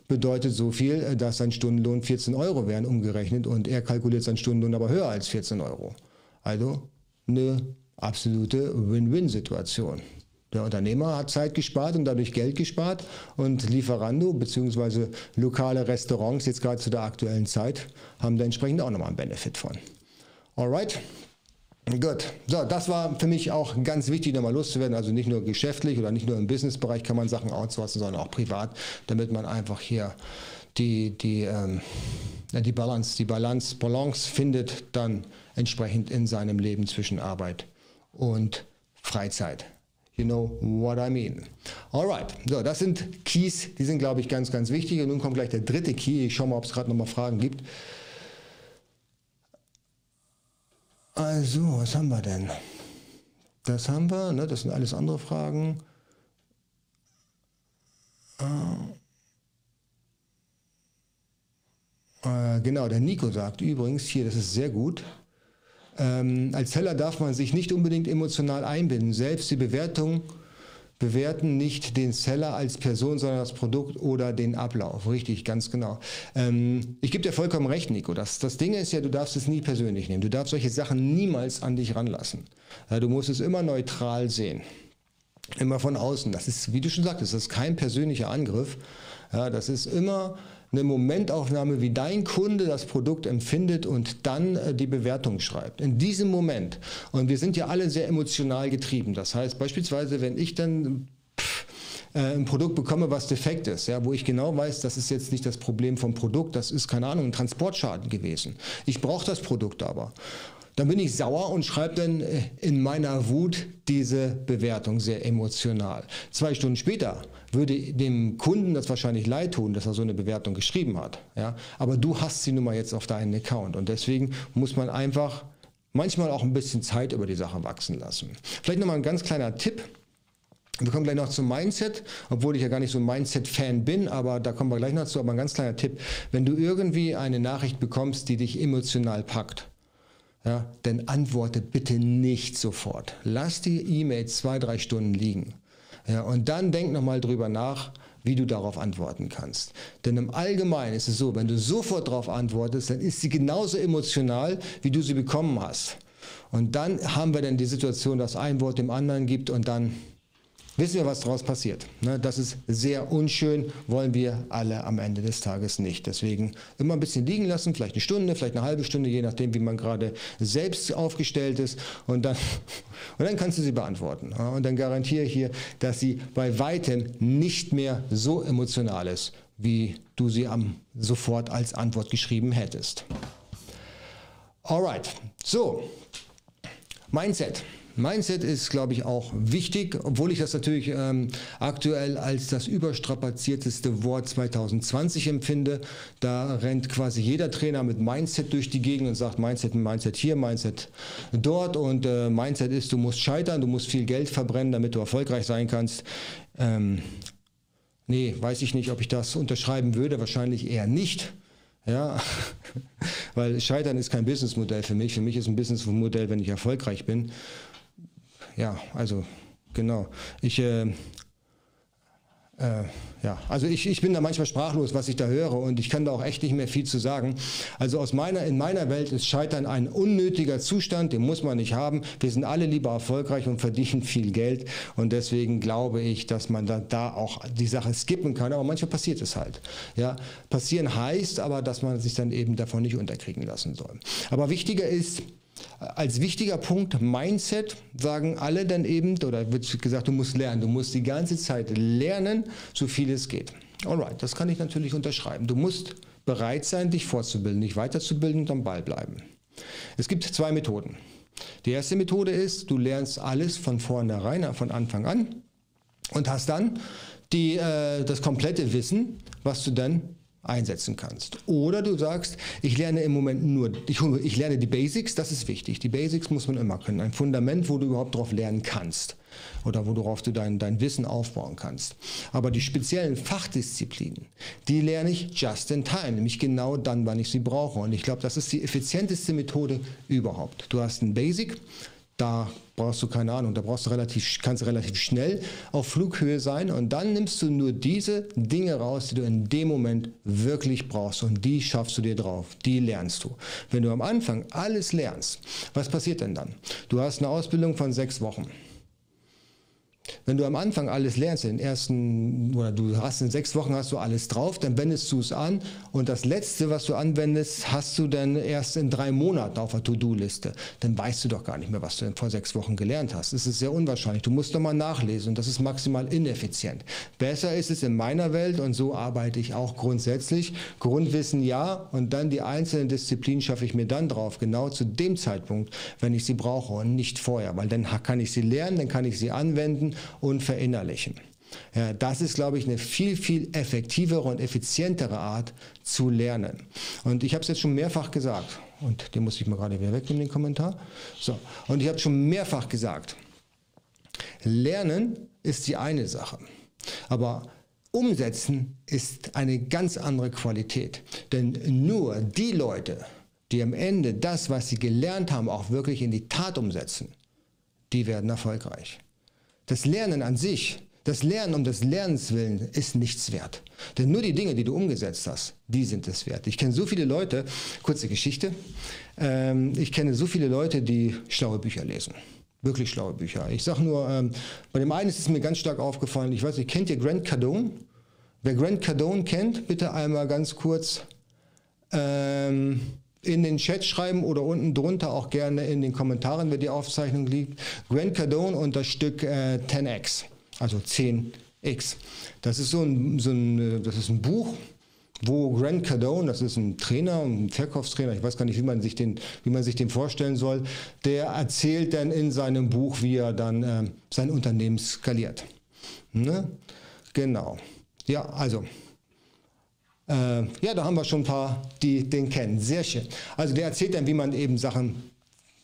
bedeutet so viel, äh, dass sein Stundenlohn 14 Euro wären umgerechnet und er kalkuliert seinen Stundenlohn aber höher als 14 Euro. Also eine absolute Win-Win-Situation. Der Unternehmer hat Zeit gespart und dadurch Geld gespart und Lieferando bzw. lokale Restaurants jetzt gerade zu der aktuellen Zeit haben da entsprechend auch nochmal einen Benefit von. Alright? Gut, so, das war für mich auch ganz wichtig, nochmal loszuwerden. Also nicht nur geschäftlich oder nicht nur im Businessbereich kann man Sachen outsourcen, sondern auch privat, damit man einfach hier die, die, ähm, die Balance, die Balance, Balance findet dann entsprechend in seinem Leben zwischen Arbeit und Freizeit. You know what I mean. Alright, so, das sind Keys, die sind, glaube ich, ganz, ganz wichtig. Und nun kommt gleich der dritte Key. Ich schaue mal, ob es gerade nochmal Fragen gibt. Also, was haben wir denn? Das haben wir, ne? das sind alles andere Fragen. Äh, genau, der Nico sagt übrigens hier, das ist sehr gut. Ähm, als Seller darf man sich nicht unbedingt emotional einbinden. Selbst die Bewertung bewerten nicht den Seller als Person, sondern das Produkt oder den Ablauf. Richtig, ganz genau. Ähm, ich gebe dir vollkommen recht, Nico. Das, das Ding ist ja, du darfst es nie persönlich nehmen. Du darfst solche Sachen niemals an dich ranlassen. Ja, du musst es immer neutral sehen. Immer von außen. Das ist, wie du schon sagtest, das ist kein persönlicher Angriff. Ja, das ist immer eine Momentaufnahme, wie dein Kunde das Produkt empfindet und dann äh, die Bewertung schreibt. In diesem Moment. Und wir sind ja alle sehr emotional getrieben. Das heißt beispielsweise, wenn ich dann äh, ein Produkt bekomme, was defekt ist, ja, wo ich genau weiß, das ist jetzt nicht das Problem vom Produkt, das ist keine Ahnung, ein Transportschaden gewesen. Ich brauche das Produkt aber. Dann bin ich sauer und schreibe dann äh, in meiner Wut diese Bewertung sehr emotional. Zwei Stunden später würde dem Kunden das wahrscheinlich leid tun, dass er so eine Bewertung geschrieben hat. Ja? Aber du hast sie nun mal jetzt auf deinen Account und deswegen muss man einfach manchmal auch ein bisschen Zeit über die Sache wachsen lassen. Vielleicht nochmal ein ganz kleiner Tipp. Wir kommen gleich noch zum Mindset, obwohl ich ja gar nicht so ein Mindset-Fan bin, aber da kommen wir gleich noch zu. Aber ein ganz kleiner Tipp. Wenn du irgendwie eine Nachricht bekommst, die dich emotional packt, ja, dann antworte bitte nicht sofort. Lass die E-Mail zwei, drei Stunden liegen. Ja, und dann denk nochmal drüber nach, wie du darauf antworten kannst. Denn im Allgemeinen ist es so, wenn du sofort darauf antwortest, dann ist sie genauso emotional, wie du sie bekommen hast. Und dann haben wir dann die Situation, dass ein Wort dem anderen gibt und dann wissen wir, was daraus passiert. Ne, das ist sehr unschön, wollen wir alle am Ende des Tages nicht. Deswegen immer ein bisschen liegen lassen, vielleicht eine Stunde, vielleicht eine halbe Stunde, je nachdem, wie man gerade selbst aufgestellt ist. Und dann, und dann kannst du sie beantworten. Und dann garantiere ich hier, dass sie bei weitem nicht mehr so emotional ist, wie du sie am, sofort als Antwort geschrieben hättest. Alright, so, Mindset. Mindset ist, glaube ich, auch wichtig, obwohl ich das natürlich ähm, aktuell als das überstrapazierteste Wort 2020 empfinde. Da rennt quasi jeder Trainer mit Mindset durch die Gegend und sagt Mindset, Mindset hier, Mindset dort. Und äh, Mindset ist, du musst scheitern, du musst viel Geld verbrennen, damit du erfolgreich sein kannst. Ähm, nee, weiß ich nicht, ob ich das unterschreiben würde, wahrscheinlich eher nicht. Ja, weil Scheitern ist kein Businessmodell für mich. Für mich ist ein Businessmodell, wenn ich erfolgreich bin ja, also genau. Ich, äh, äh, ja, also ich, ich bin da manchmal sprachlos, was ich da höre und ich kann da auch echt nicht mehr viel zu sagen. Also aus meiner, in meiner Welt ist Scheitern ein unnötiger Zustand, den muss man nicht haben. Wir sind alle lieber erfolgreich und verdienen viel Geld und deswegen glaube ich, dass man da, da auch die Sache skippen kann, aber manchmal passiert es halt. Ja, passieren heißt aber, dass man sich dann eben davon nicht unterkriegen lassen soll. Aber wichtiger ist, als wichtiger Punkt Mindset sagen alle dann eben, oder wird gesagt, du musst lernen, du musst die ganze Zeit lernen, so viel es geht. Alright, das kann ich natürlich unterschreiben. Du musst bereit sein, dich fortzubilden, dich weiterzubilden und am Ball bleiben. Es gibt zwei Methoden. Die erste Methode ist, du lernst alles von vornherein, von Anfang an und hast dann die, äh, das komplette Wissen, was du dann einsetzen kannst. Oder du sagst, ich lerne im Moment nur, ich, ich, lerne die Basics, das ist wichtig. Die Basics muss man immer können. Ein Fundament, wo du überhaupt drauf lernen kannst oder worauf du dein, dein Wissen aufbauen kannst. Aber die speziellen Fachdisziplinen, die lerne ich just in time, nämlich genau dann, wann ich sie brauche. Und ich glaube, das ist die effizienteste Methode überhaupt. Du hast ein Basic, da brauchst du keine Ahnung, da brauchst du relativ, kannst du relativ schnell auf Flughöhe sein und dann nimmst du nur diese Dinge raus, die du in dem Moment wirklich brauchst und die schaffst du dir drauf, die lernst du. Wenn du am Anfang alles lernst, was passiert denn dann? Du hast eine Ausbildung von sechs Wochen. Wenn du am Anfang alles lernst, in den ersten, oder du hast in sechs Wochen hast du alles drauf, dann wendest du es an und das letzte, was du anwendest, hast du dann erst in drei Monaten auf der To-Do-Liste. Dann weißt du doch gar nicht mehr, was du vor sechs Wochen gelernt hast. Das ist sehr unwahrscheinlich. Du musst doch mal nachlesen und das ist maximal ineffizient. Besser ist es in meiner Welt und so arbeite ich auch grundsätzlich. Grundwissen ja und dann die einzelnen Disziplinen schaffe ich mir dann drauf, genau zu dem Zeitpunkt, wenn ich sie brauche und nicht vorher, weil dann kann ich sie lernen, dann kann ich sie anwenden und verinnerlichen. Ja, das ist, glaube ich, eine viel, viel effektivere und effizientere Art zu lernen. Und ich habe es jetzt schon mehrfach gesagt, und den muss ich mal gerade wieder wegnehmen, den Kommentar. So, und ich habe schon mehrfach gesagt, Lernen ist die eine Sache, aber Umsetzen ist eine ganz andere Qualität. Denn nur die Leute, die am Ende das, was sie gelernt haben, auch wirklich in die Tat umsetzen, die werden erfolgreich. Das Lernen an sich, das Lernen um des Lernens willen ist nichts wert. Denn nur die Dinge, die du umgesetzt hast, die sind es wert. Ich kenne so viele Leute, kurze Geschichte, ähm, ich kenne so viele Leute, die schlaue Bücher lesen. Wirklich schlaue Bücher. Ich sage nur, ähm, bei dem einen ist es mir ganz stark aufgefallen, ich weiß nicht, kennt ihr Grant Cardone? Wer Grant Cardone kennt, bitte einmal ganz kurz ähm, in den Chat schreiben oder unten drunter auch gerne in den Kommentaren, wer die Aufzeichnung liegt. Grant Cardone und das Stück äh, 10x, also 10x. Das ist so ein, so ein, äh, das ist ein Buch, wo Grant Cardone, das ist ein Trainer, ein Verkaufstrainer, ich weiß gar nicht, wie man sich den, wie man sich den vorstellen soll, der erzählt dann in seinem Buch, wie er dann äh, sein Unternehmen skaliert. Ne? Genau. Ja, also äh, ja, da haben wir schon ein paar, die den kennen. Sehr schön. Also der erzählt dann, wie man eben Sachen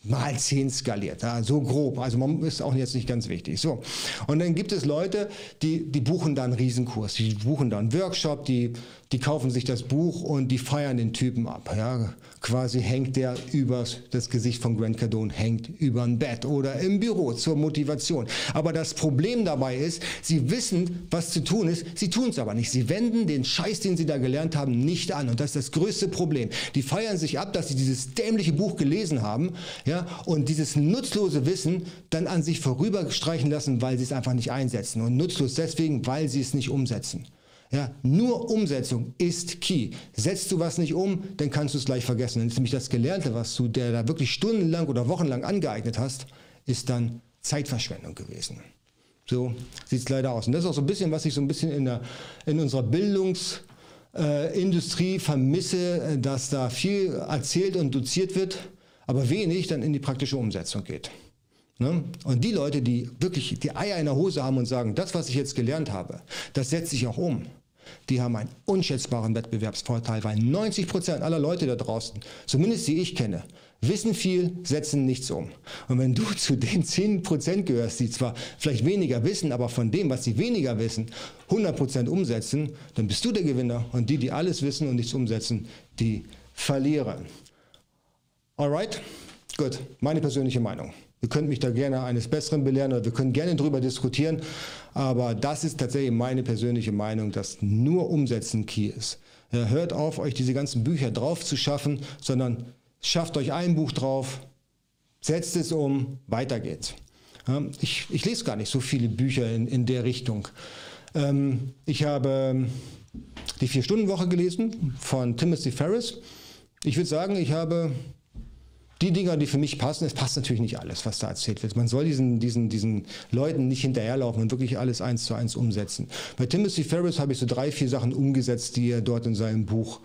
mal 10 skaliert. Ja, so grob. Also man ist auch jetzt nicht ganz wichtig. So. Und dann gibt es Leute, die, die buchen da einen Riesenkurs. Die buchen da einen Workshop, die, die kaufen sich das Buch und die feiern den Typen ab. Ja, quasi hängt der über das Gesicht von Grant Cardone, hängt über ein Bett oder im Büro zur Motivation. Aber das Problem dabei ist, sie wissen, was zu tun ist, sie tun es aber nicht. Sie wenden den Scheiß, den sie da gelernt haben, nicht an. Und das ist das größte Problem. Die feiern sich ab, dass sie dieses dämliche Buch gelesen haben ja, und dieses nutzlose Wissen dann an sich vorüberstreichen lassen, weil sie es einfach nicht einsetzen. Und nutzlos deswegen, weil sie es nicht umsetzen. Ja, nur Umsetzung ist key. Setzt du was nicht um, dann kannst du es gleich vergessen. Dann ist nämlich das Gelernte, was du dir da wirklich stundenlang oder wochenlang angeeignet hast, ist dann Zeitverschwendung gewesen. So sieht es leider aus. Und das ist auch so ein bisschen, was ich so ein bisschen in, der, in unserer Bildungsindustrie äh, vermisse, dass da viel erzählt und doziert wird, aber wenig dann in die praktische Umsetzung geht. Ne? Und die Leute, die wirklich die Eier in der Hose haben und sagen, das, was ich jetzt gelernt habe, das setze ich auch um die haben einen unschätzbaren Wettbewerbsvorteil, weil 90 Prozent aller Leute da draußen, zumindest die ich kenne, wissen viel, setzen nichts um. Und wenn du zu den 10 Prozent gehörst, die zwar vielleicht weniger wissen, aber von dem, was sie weniger wissen, 100 Prozent umsetzen, dann bist du der Gewinner. Und die, die alles wissen und nichts umsetzen, die verlieren. Alright? Gut, meine persönliche Meinung. Ihr könnt mich da gerne eines Besseren belehren oder wir können gerne darüber diskutieren. Aber das ist tatsächlich meine persönliche Meinung, dass nur Umsetzen key ist. Ja, hört auf, euch diese ganzen Bücher drauf zu schaffen, sondern schafft euch ein Buch drauf, setzt es um, weiter geht's. Ja, ich, ich, lese gar nicht so viele Bücher in, in der Richtung. Ähm, ich habe die Vier-Stunden-Woche gelesen von Timothy Ferris. Ich würde sagen, ich habe die Dinger, die für mich passen, es passt natürlich nicht alles, was da erzählt wird. Man soll diesen, diesen, diesen Leuten nicht hinterherlaufen und wirklich alles eins zu eins umsetzen. Bei Timothy Ferris habe ich so drei, vier Sachen umgesetzt, die er dort in seinem Buch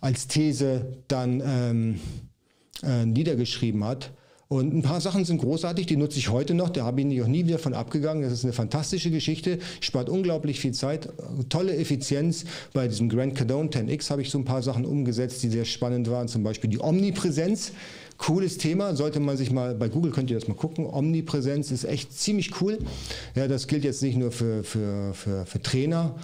als These dann ähm, äh, niedergeschrieben hat. Und ein paar Sachen sind großartig, die nutze ich heute noch, da habe ich auch nie wieder von abgegangen. Das ist eine fantastische Geschichte, spart unglaublich viel Zeit, tolle Effizienz. Bei diesem Grand Cardone 10X habe ich so ein paar Sachen umgesetzt, die sehr spannend waren, zum Beispiel die Omnipräsenz. Cooles Thema, sollte man sich mal, bei Google könnt ihr das mal gucken, Omnipräsenz ist echt ziemlich cool. Ja, das gilt jetzt nicht nur für, für, für, für Trainer,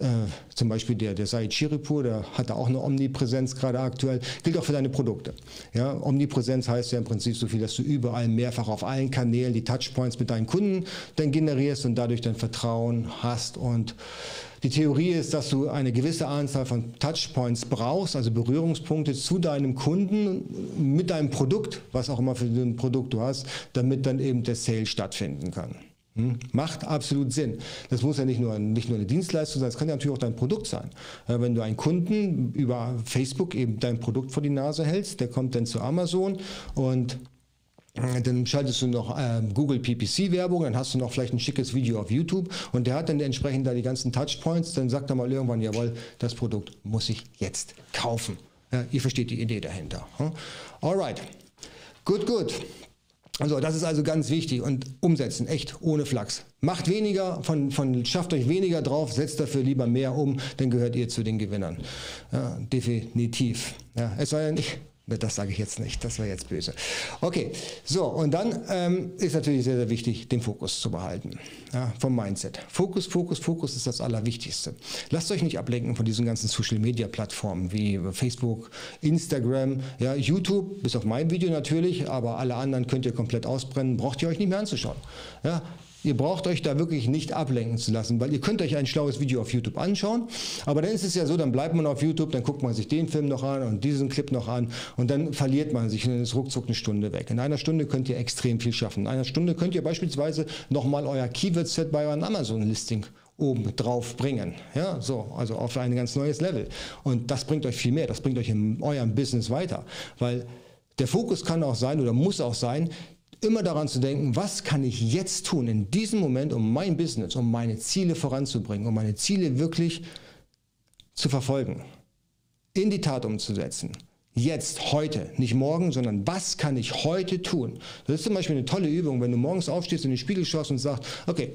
äh, zum Beispiel der, der Said Chiripur, der hat da auch eine Omnipräsenz gerade aktuell, gilt auch für deine Produkte. Ja, Omnipräsenz heißt ja im Prinzip so viel, dass du überall mehrfach auf allen Kanälen die Touchpoints mit deinen Kunden dann generierst und dadurch dann Vertrauen hast und die Theorie ist, dass du eine gewisse Anzahl von Touchpoints brauchst, also Berührungspunkte zu deinem Kunden mit deinem Produkt, was auch immer für ein Produkt du hast, damit dann eben der Sale stattfinden kann. Hm? Macht absolut Sinn. Das muss ja nicht nur, nicht nur eine Dienstleistung sein, es kann ja natürlich auch dein Produkt sein. Wenn du einen Kunden über Facebook eben dein Produkt vor die Nase hältst, der kommt dann zu Amazon und dann schaltest du noch äh, Google PPC Werbung, dann hast du noch vielleicht ein schickes Video auf YouTube und der hat dann entsprechend da die ganzen Touchpoints, dann sagt er mal irgendwann, jawohl, das Produkt muss ich jetzt kaufen. Ja, ihr versteht die Idee dahinter. Hm? Alright, gut, gut. Also das ist also ganz wichtig und umsetzen, echt, ohne Flachs. Macht weniger, von, von, schafft euch weniger drauf, setzt dafür lieber mehr um, dann gehört ihr zu den Gewinnern. Ja, definitiv. Ja, es soll ja nicht, das sage ich jetzt nicht, das war jetzt böse. Okay, so und dann ähm, ist natürlich sehr, sehr wichtig, den Fokus zu behalten ja, vom Mindset. Fokus, Fokus, Fokus ist das Allerwichtigste. Lasst euch nicht ablenken von diesen ganzen Social-Media-Plattformen wie Facebook, Instagram, ja, YouTube, bis auf mein Video natürlich, aber alle anderen könnt ihr komplett ausbrennen, braucht ihr euch nicht mehr anzuschauen. Ja, Ihr braucht euch da wirklich nicht ablenken zu lassen, weil ihr könnt euch ein schlaues Video auf YouTube anschauen, aber dann ist es ja so, dann bleibt man auf YouTube, dann guckt man sich den Film noch an und diesen Clip noch an und dann verliert man sich und dann ist ruckzuck eine Stunde weg. In einer Stunde könnt ihr extrem viel schaffen. In einer Stunde könnt ihr beispielsweise nochmal euer Keyword-Set bei eurem Amazon-Listing oben drauf bringen. Ja, so, also auf ein ganz neues Level. Und das bringt euch viel mehr, das bringt euch in eurem Business weiter, weil der Fokus kann auch sein oder muss auch sein, immer daran zu denken, was kann ich jetzt tun in diesem Moment, um mein Business, um meine Ziele voranzubringen, um meine Ziele wirklich zu verfolgen, in die Tat umzusetzen. Jetzt, heute, nicht morgen, sondern was kann ich heute tun? Das ist zum Beispiel eine tolle Übung, wenn du morgens aufstehst, in den Spiegel schaust und sagst, okay,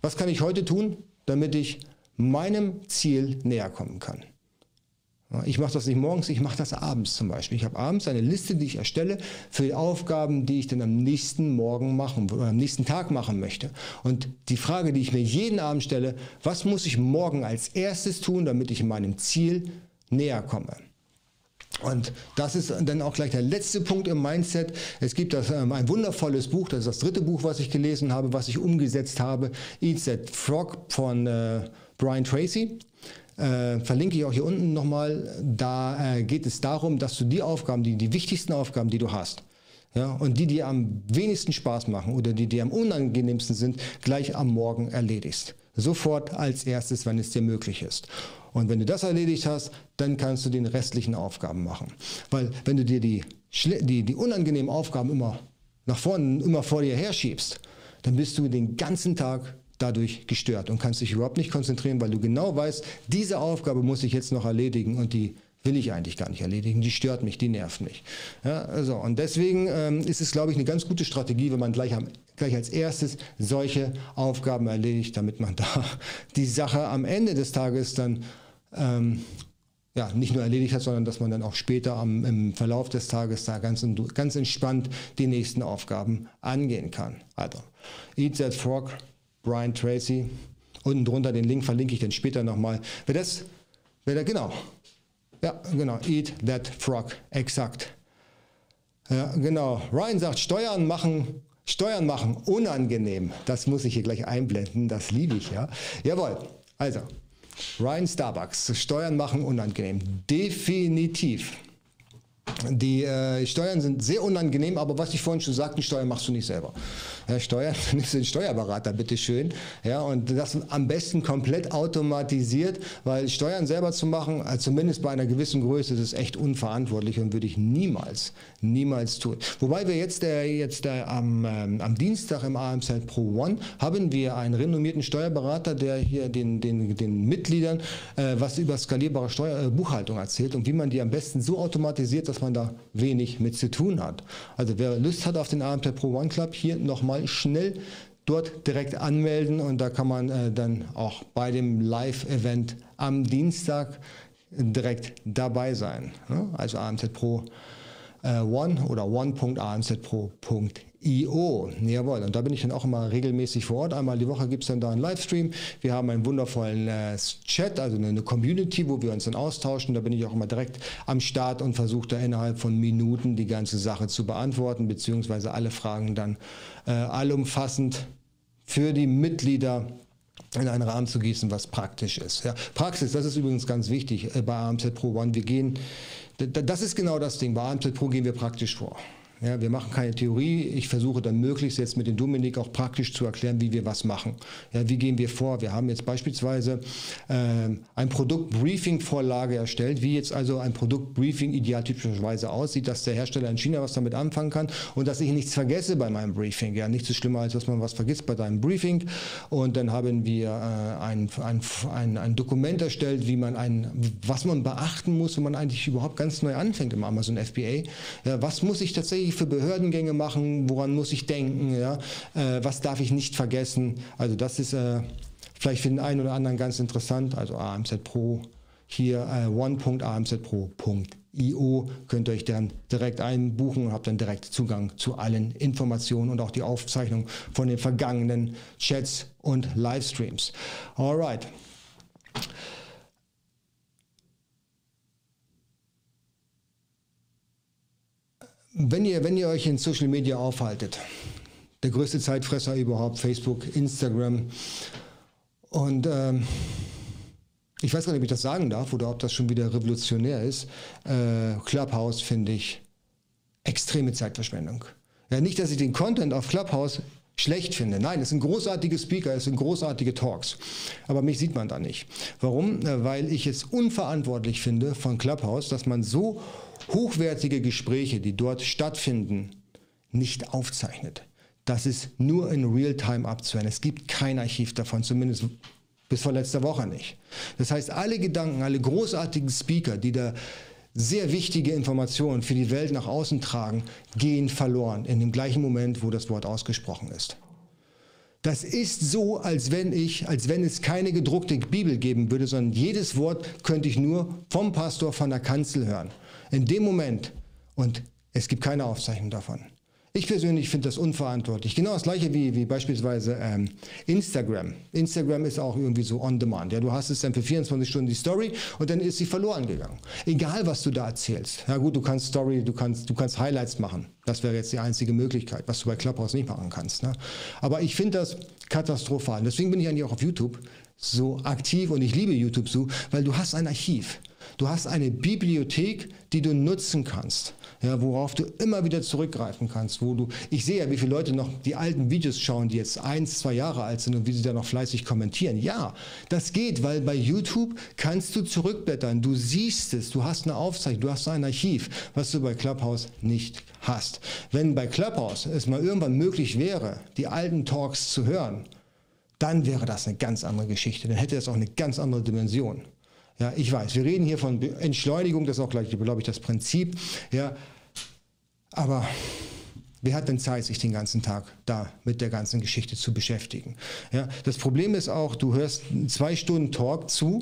was kann ich heute tun, damit ich meinem Ziel näher kommen kann? Ich mache das nicht morgens, ich mache das abends zum Beispiel. Ich habe abends eine Liste, die ich erstelle für die Aufgaben, die ich dann am nächsten Morgen machen oder am nächsten Tag machen möchte. Und die Frage, die ich mir jeden Abend stelle, was muss ich morgen als erstes tun, damit ich meinem Ziel näher komme? Und das ist dann auch gleich der letzte Punkt im Mindset. Es gibt das, ähm, ein wundervolles Buch, das ist das dritte Buch, was ich gelesen habe, was ich umgesetzt habe, Eat That Frog von äh, Brian Tracy. Äh, verlinke ich auch hier unten nochmal. Da äh, geht es darum, dass du die Aufgaben, die, die wichtigsten Aufgaben, die du hast, ja, und die dir am wenigsten Spaß machen oder die dir am unangenehmsten sind, gleich am Morgen erledigst. Sofort als erstes, wenn es dir möglich ist. Und wenn du das erledigt hast, dann kannst du den restlichen Aufgaben machen. Weil wenn du dir die, die, die unangenehmen Aufgaben immer nach vorne, immer vor dir herschiebst, dann bist du den ganzen Tag dadurch gestört und kannst dich überhaupt nicht konzentrieren, weil du genau weißt, diese Aufgabe muss ich jetzt noch erledigen und die will ich eigentlich gar nicht erledigen. Die stört mich, die nervt mich. Ja, also, und deswegen ähm, ist es, glaube ich, eine ganz gute Strategie, wenn man gleich, am, gleich als erstes solche Aufgaben erledigt, damit man da die Sache am Ende des Tages dann ähm, ja, nicht nur erledigt hat, sondern dass man dann auch später am, im Verlauf des Tages da ganz, ganz entspannt die nächsten Aufgaben angehen kann. Also, Eat That Frog Brian Tracy. Unten drunter den Link verlinke ich dann später nochmal. Wer das, wer da, genau. Ja, genau. Eat that frog. Exakt. Ja, genau. Ryan sagt, Steuern machen, Steuern machen unangenehm. Das muss ich hier gleich einblenden. Das liebe ich, ja. Jawohl. Also, Ryan Starbucks, Steuern machen unangenehm. Definitiv. Die äh, Steuern sind sehr unangenehm, aber was ich vorhin schon sagte, Steuern machst du nicht selber. Ja, Steuern, nimmst du den Steuerberater, bitteschön. Ja, und das am besten komplett automatisiert, weil Steuern selber zu machen, also zumindest bei einer gewissen Größe, das ist echt unverantwortlich und würde ich niemals, niemals tun. Wobei wir jetzt, der, jetzt der, am, ähm, am Dienstag im AMZ Pro One haben wir einen renommierten Steuerberater, der hier den, den, den Mitgliedern äh, was über skalierbare Steuer, äh, Buchhaltung erzählt und wie man die am besten so automatisiert, dass man da wenig mit zu tun hat. Also wer Lust hat auf den AMZ Pro One Club, hier nochmal schnell dort direkt anmelden und da kann man äh, dann auch bei dem Live-Event am Dienstag direkt dabei sein. Ja? Also AMZ Pro äh, One oder one.amzpro.io. Jawohl, und da bin ich dann auch immer regelmäßig vor Ort. Einmal die Woche gibt es dann da einen Livestream. Wir haben einen wundervollen äh, Chat, also eine Community, wo wir uns dann austauschen. Da bin ich auch immer direkt am Start und versuche da innerhalb von Minuten die ganze Sache zu beantworten, beziehungsweise alle Fragen dann äh, allumfassend für die Mitglieder in einen Rahmen zu gießen, was praktisch ist. Ja, Praxis, das ist übrigens ganz wichtig äh, bei AMZ Pro One. Wir gehen das ist genau das Ding. Bei AMZ Pro gehen wir praktisch vor. Ja, wir machen keine Theorie. Ich versuche dann möglichst jetzt mit dem Dominik auch praktisch zu erklären, wie wir was machen. Ja, wie gehen wir vor? Wir haben jetzt beispielsweise äh, ein Produktbriefing-Vorlage erstellt, wie jetzt also ein Produktbriefing idealtypischerweise aussieht, dass der Hersteller in China was damit anfangen kann und dass ich nichts vergesse bei meinem Briefing. Ja, nichts so schlimmer, als dass man was vergisst bei deinem Briefing. Und dann haben wir äh, ein, ein, ein, ein Dokument erstellt, wie man ein, was man beachten muss, wenn man eigentlich überhaupt ganz neu anfängt im Amazon FBA. Ja, was muss ich tatsächlich ich für Behördengänge machen, woran muss ich denken, ja? Äh, was darf ich nicht vergessen. Also das ist äh, vielleicht für den einen oder anderen ganz interessant. Also AMZ Pro hier äh, one.amzpro.io könnt ihr euch dann direkt einbuchen und habt dann direkt Zugang zu allen Informationen und auch die Aufzeichnung von den vergangenen Chats und Livestreams. Alright. Wenn ihr, wenn ihr euch in Social Media aufhaltet, der größte Zeitfresser überhaupt, Facebook, Instagram und ähm, ich weiß gar nicht, ob ich das sagen darf oder ob das schon wieder revolutionär ist. Äh, Clubhouse finde ich extreme Zeitverschwendung. Ja, nicht, dass ich den Content auf Clubhouse schlecht finde. Nein, es sind großartige Speaker, es sind großartige Talks. Aber mich sieht man da nicht. Warum? Äh, weil ich es unverantwortlich finde von Clubhouse, dass man so hochwertige Gespräche, die dort stattfinden, nicht aufzeichnet. Das ist nur in Realtime abzuhören. Es gibt kein Archiv davon, zumindest bis vor letzter Woche nicht. Das heißt, alle Gedanken, alle großartigen Speaker, die da sehr wichtige Informationen für die Welt nach außen tragen, gehen verloren in dem gleichen Moment, wo das Wort ausgesprochen ist. Das ist so, als wenn ich, als wenn es keine gedruckte Bibel geben würde, sondern jedes Wort könnte ich nur vom Pastor von der Kanzel hören. In dem Moment, und es gibt keine Aufzeichnung davon. Ich persönlich finde das unverantwortlich. Genau das gleiche wie, wie beispielsweise ähm, Instagram. Instagram ist auch irgendwie so on demand. Ja, du hast es dann für 24 Stunden die Story und dann ist sie verloren gegangen. Egal was du da erzählst. Ja gut, du kannst Story, du kannst, du kannst Highlights machen. Das wäre jetzt die einzige Möglichkeit, was du bei Clubhouse nicht machen kannst. Ne? Aber ich finde das katastrophal. Deswegen bin ich eigentlich auch auf YouTube so aktiv und ich liebe YouTube so, weil du hast ein Archiv. Du hast eine Bibliothek, die du nutzen kannst, ja, worauf du immer wieder zurückgreifen kannst. Wo du, ich sehe ja, wie viele Leute noch die alten Videos schauen, die jetzt eins, zwei Jahre alt sind und wie sie da noch fleißig kommentieren. Ja, das geht, weil bei YouTube kannst du zurückblättern. Du siehst es, du hast eine Aufzeichnung, du hast ein Archiv, was du bei Clubhouse nicht hast. Wenn bei Clubhouse es mal irgendwann möglich wäre, die alten Talks zu hören, dann wäre das eine ganz andere Geschichte. Dann hätte das auch eine ganz andere Dimension. Ja, ich weiß, wir reden hier von Entschleunigung, das ist auch gleich, glaube ich, das Prinzip. Ja, aber wer hat denn Zeit, sich den ganzen Tag da mit der ganzen Geschichte zu beschäftigen? Ja, das Problem ist auch, du hörst zwei Stunden Talk zu,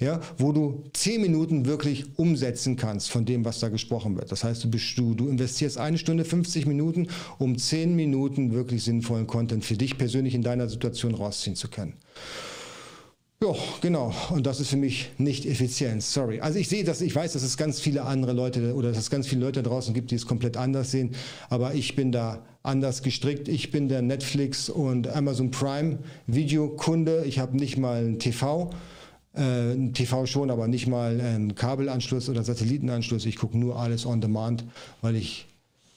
ja, wo du zehn Minuten wirklich umsetzen kannst von dem, was da gesprochen wird. Das heißt, du, du, du investierst eine Stunde 50 Minuten, um zehn Minuten wirklich sinnvollen Content für dich persönlich in deiner Situation rausziehen zu können. Ja, genau. Und das ist für mich nicht Effizienz. Sorry. Also ich sehe das, ich weiß, dass es ganz viele andere Leute oder dass es ganz viele Leute draußen gibt, die es komplett anders sehen. Aber ich bin da anders gestrickt. Ich bin der Netflix und Amazon Prime Videokunde. Ich habe nicht mal ein TV. Äh, TV schon, aber nicht mal einen Kabelanschluss oder Satellitenanschluss. Ich gucke nur alles on demand, weil ich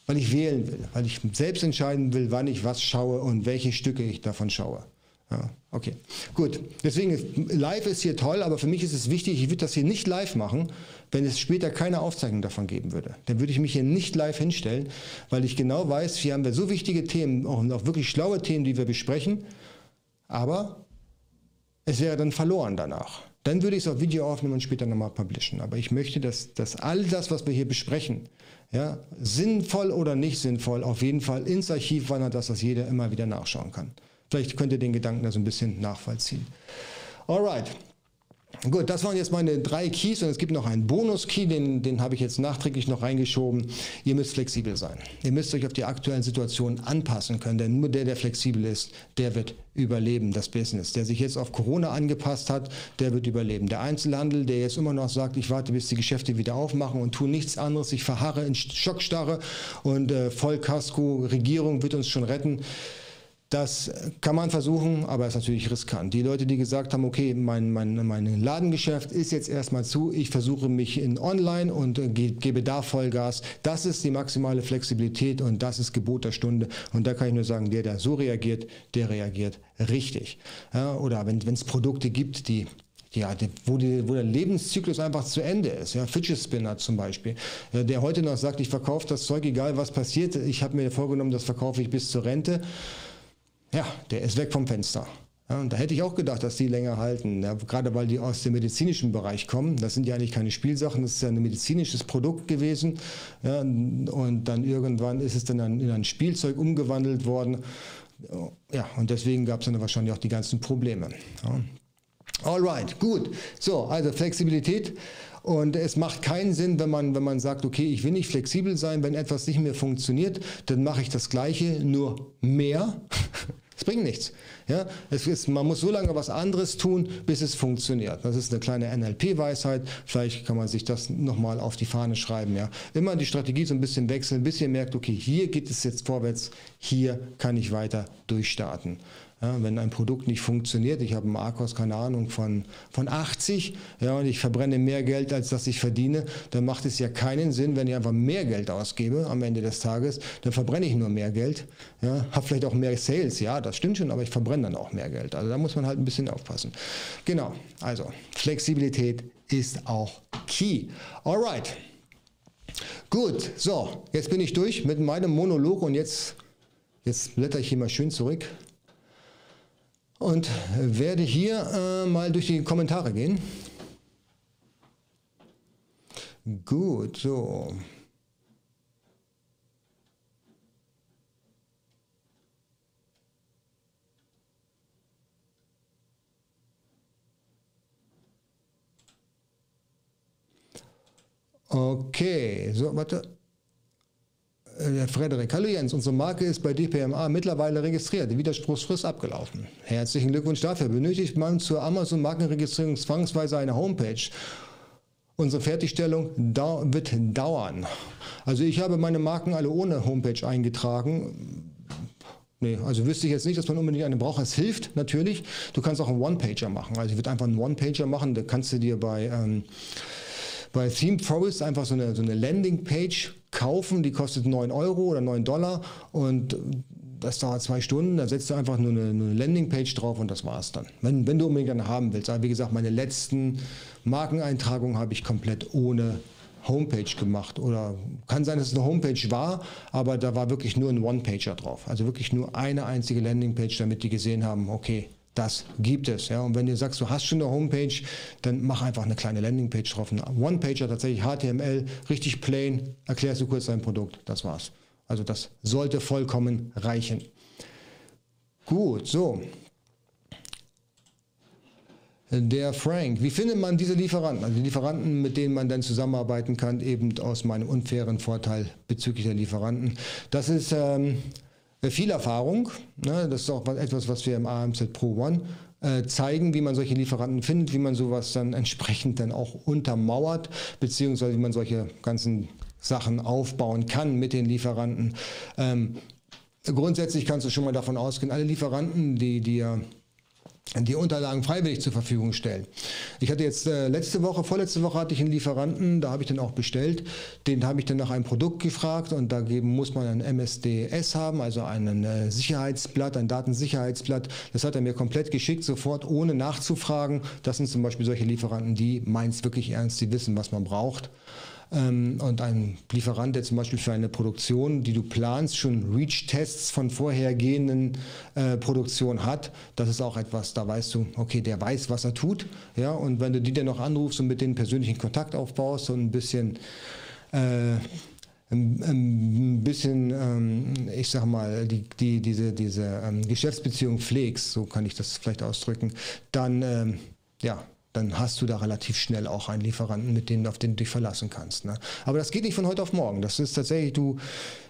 weil ich wählen will, weil ich selbst entscheiden will, wann ich was schaue und welche Stücke ich davon schaue. Ja, okay, gut. Deswegen, live ist hier toll, aber für mich ist es wichtig, ich würde das hier nicht live machen, wenn es später keine Aufzeichnung davon geben würde. Dann würde ich mich hier nicht live hinstellen, weil ich genau weiß, hier haben wir so wichtige Themen, auch, auch wirklich schlaue Themen, die wir besprechen, aber es wäre dann verloren danach. Dann würde ich es auf Video aufnehmen und später nochmal publishen. Aber ich möchte, dass, dass all das, was wir hier besprechen, ja, sinnvoll oder nicht sinnvoll, auf jeden Fall ins Archiv wandert, dass das jeder immer wieder nachschauen kann. Vielleicht könnt ihr den Gedanken da so ein bisschen nachvollziehen. Alright. Gut, das waren jetzt meine drei Keys und es gibt noch einen Bonus-Key, den, den habe ich jetzt nachträglich noch reingeschoben. Ihr müsst flexibel sein. Ihr müsst euch auf die aktuellen Situationen anpassen können, denn nur der, der flexibel ist, der wird überleben, das Business. Der sich jetzt auf Corona angepasst hat, der wird überleben. Der Einzelhandel, der jetzt immer noch sagt, ich warte, bis die Geschäfte wieder aufmachen und tue nichts anderes, ich verharre in Schockstarre und äh, Vollkasko, Regierung wird uns schon retten das kann man versuchen, aber ist natürlich riskant. Die Leute, die gesagt haben, okay, mein, mein, mein Ladengeschäft ist jetzt erstmal zu, ich versuche mich in Online und gebe da Vollgas, das ist die maximale Flexibilität und das ist Gebot der Stunde. Und da kann ich nur sagen, der, der so reagiert, der reagiert richtig. Ja, oder wenn es Produkte gibt, die ja, wo, die, wo, der Lebenszyklus einfach zu Ende ist. Ja, Fidget Spinner zum Beispiel, der heute noch sagt, ich verkaufe das Zeug, egal was passiert. Ich habe mir vorgenommen, das verkaufe ich bis zur Rente ja, der ist weg vom Fenster. Ja, und da hätte ich auch gedacht, dass die länger halten, ja, gerade weil die aus dem medizinischen Bereich kommen. Das sind ja eigentlich keine Spielsachen, das ist ja ein medizinisches Produkt gewesen. Ja, und dann irgendwann ist es dann in ein Spielzeug umgewandelt worden. Ja, und deswegen gab es dann wahrscheinlich auch die ganzen Probleme. Ja. Alright, gut. So, also Flexibilität. Und es macht keinen Sinn, wenn man, wenn man sagt, okay, ich will nicht flexibel sein, wenn etwas nicht mehr funktioniert, dann mache ich das Gleiche, nur mehr. Es bringt nichts. Ja, es ist, man muss so lange was anderes tun, bis es funktioniert. Das ist eine kleine NLP-Weisheit. Vielleicht kann man sich das nochmal auf die Fahne schreiben. Ja. Immer die Strategie so ein bisschen wechseln, bis ihr merkt, okay, hier geht es jetzt vorwärts, hier kann ich weiter durchstarten. Ja, wenn ein Produkt nicht funktioniert, ich habe einen Markos, keine Ahnung, von, von 80 ja, und ich verbrenne mehr Geld, als das ich verdiene, dann macht es ja keinen Sinn, wenn ich einfach mehr Geld ausgebe am Ende des Tages, dann verbrenne ich nur mehr Geld, ja, habe vielleicht auch mehr Sales, ja, das stimmt schon, aber ich verbrenne dann auch mehr Geld. Also da muss man halt ein bisschen aufpassen. Genau, also Flexibilität ist auch key. Alright. Gut, so, jetzt bin ich durch mit meinem Monolog und jetzt, jetzt blätter ich hier mal schön zurück und werde hier äh, mal durch die Kommentare gehen. Gut, so. Okay, so, warte. Äh, Frederik, hallo Jens, unsere Marke ist bei DPMA mittlerweile registriert. Die Widerspruchsfrist abgelaufen. Herzlichen Glückwunsch dafür. Benötigt man zur Amazon-Markenregistrierung zwangsweise eine Homepage? Unsere Fertigstellung wird dauern. Also ich habe meine Marken alle ohne Homepage eingetragen. Nee, also wüsste ich jetzt nicht, dass man unbedingt eine braucht. Es hilft natürlich. Du kannst auch einen One-Pager machen. Also ich würde einfach einen One-Pager machen. Da kannst du dir bei... Ähm, bei Theme Forest einfach so eine, so eine Landingpage kaufen, die kostet 9 Euro oder 9 Dollar und das dauert zwei Stunden, da setzt du einfach nur eine, eine Landingpage drauf und das war's dann. Wenn, wenn du unbedingt eine haben willst. Aber wie gesagt, meine letzten Markeneintragungen habe ich komplett ohne Homepage gemacht. Oder kann sein, dass es eine Homepage war, aber da war wirklich nur ein One-Pager drauf. Also wirklich nur eine einzige Landingpage, damit die gesehen haben, okay, das gibt es. Ja. Und wenn du sagst, du hast schon eine Homepage, dann mach einfach eine kleine Landingpage drauf. Ein One-Pager, tatsächlich HTML, richtig plain, erklärst du kurz dein Produkt. Das war's. Also das sollte vollkommen reichen. Gut, so. Der Frank, wie findet man diese Lieferanten? Also die Lieferanten, mit denen man dann zusammenarbeiten kann, eben aus meinem unfairen Vorteil bezüglich der Lieferanten. Das ist ähm, äh, viel Erfahrung. Ne? Das ist auch etwas, was wir im AMZ Pro One äh, zeigen, wie man solche Lieferanten findet, wie man sowas dann entsprechend dann auch untermauert, beziehungsweise wie man solche ganzen Sachen aufbauen kann mit den Lieferanten. Ähm, grundsätzlich kannst du schon mal davon ausgehen, alle Lieferanten, die dir die Unterlagen freiwillig zur Verfügung stellen. Ich hatte jetzt äh, letzte Woche, vorletzte Woche hatte ich einen Lieferanten, da habe ich den auch bestellt. Den habe ich dann nach einem Produkt gefragt und da muss man ein MSDS haben, also ein äh, Sicherheitsblatt, ein Datensicherheitsblatt. Das hat er mir komplett geschickt, sofort ohne nachzufragen. Das sind zum Beispiel solche Lieferanten, die meinen es wirklich ernst, die wissen, was man braucht. Ähm, und ein Lieferant, der zum Beispiel für eine Produktion, die du planst, schon Reach-Tests von vorhergehenden äh, Produktionen hat, das ist auch etwas, da weißt du, okay, der weiß, was er tut. Ja, und wenn du die dann noch anrufst und mit denen persönlichen Kontakt aufbaust und ein bisschen äh, ein bisschen, ähm, ich sag mal, die, die, diese, diese ähm, Geschäftsbeziehung pflegst, so kann ich das vielleicht ausdrücken, dann ja, dann hast du da relativ schnell auch einen Lieferanten, mit denen, auf den du dich verlassen kannst. Ne? Aber das geht nicht von heute auf morgen. Das ist tatsächlich, du,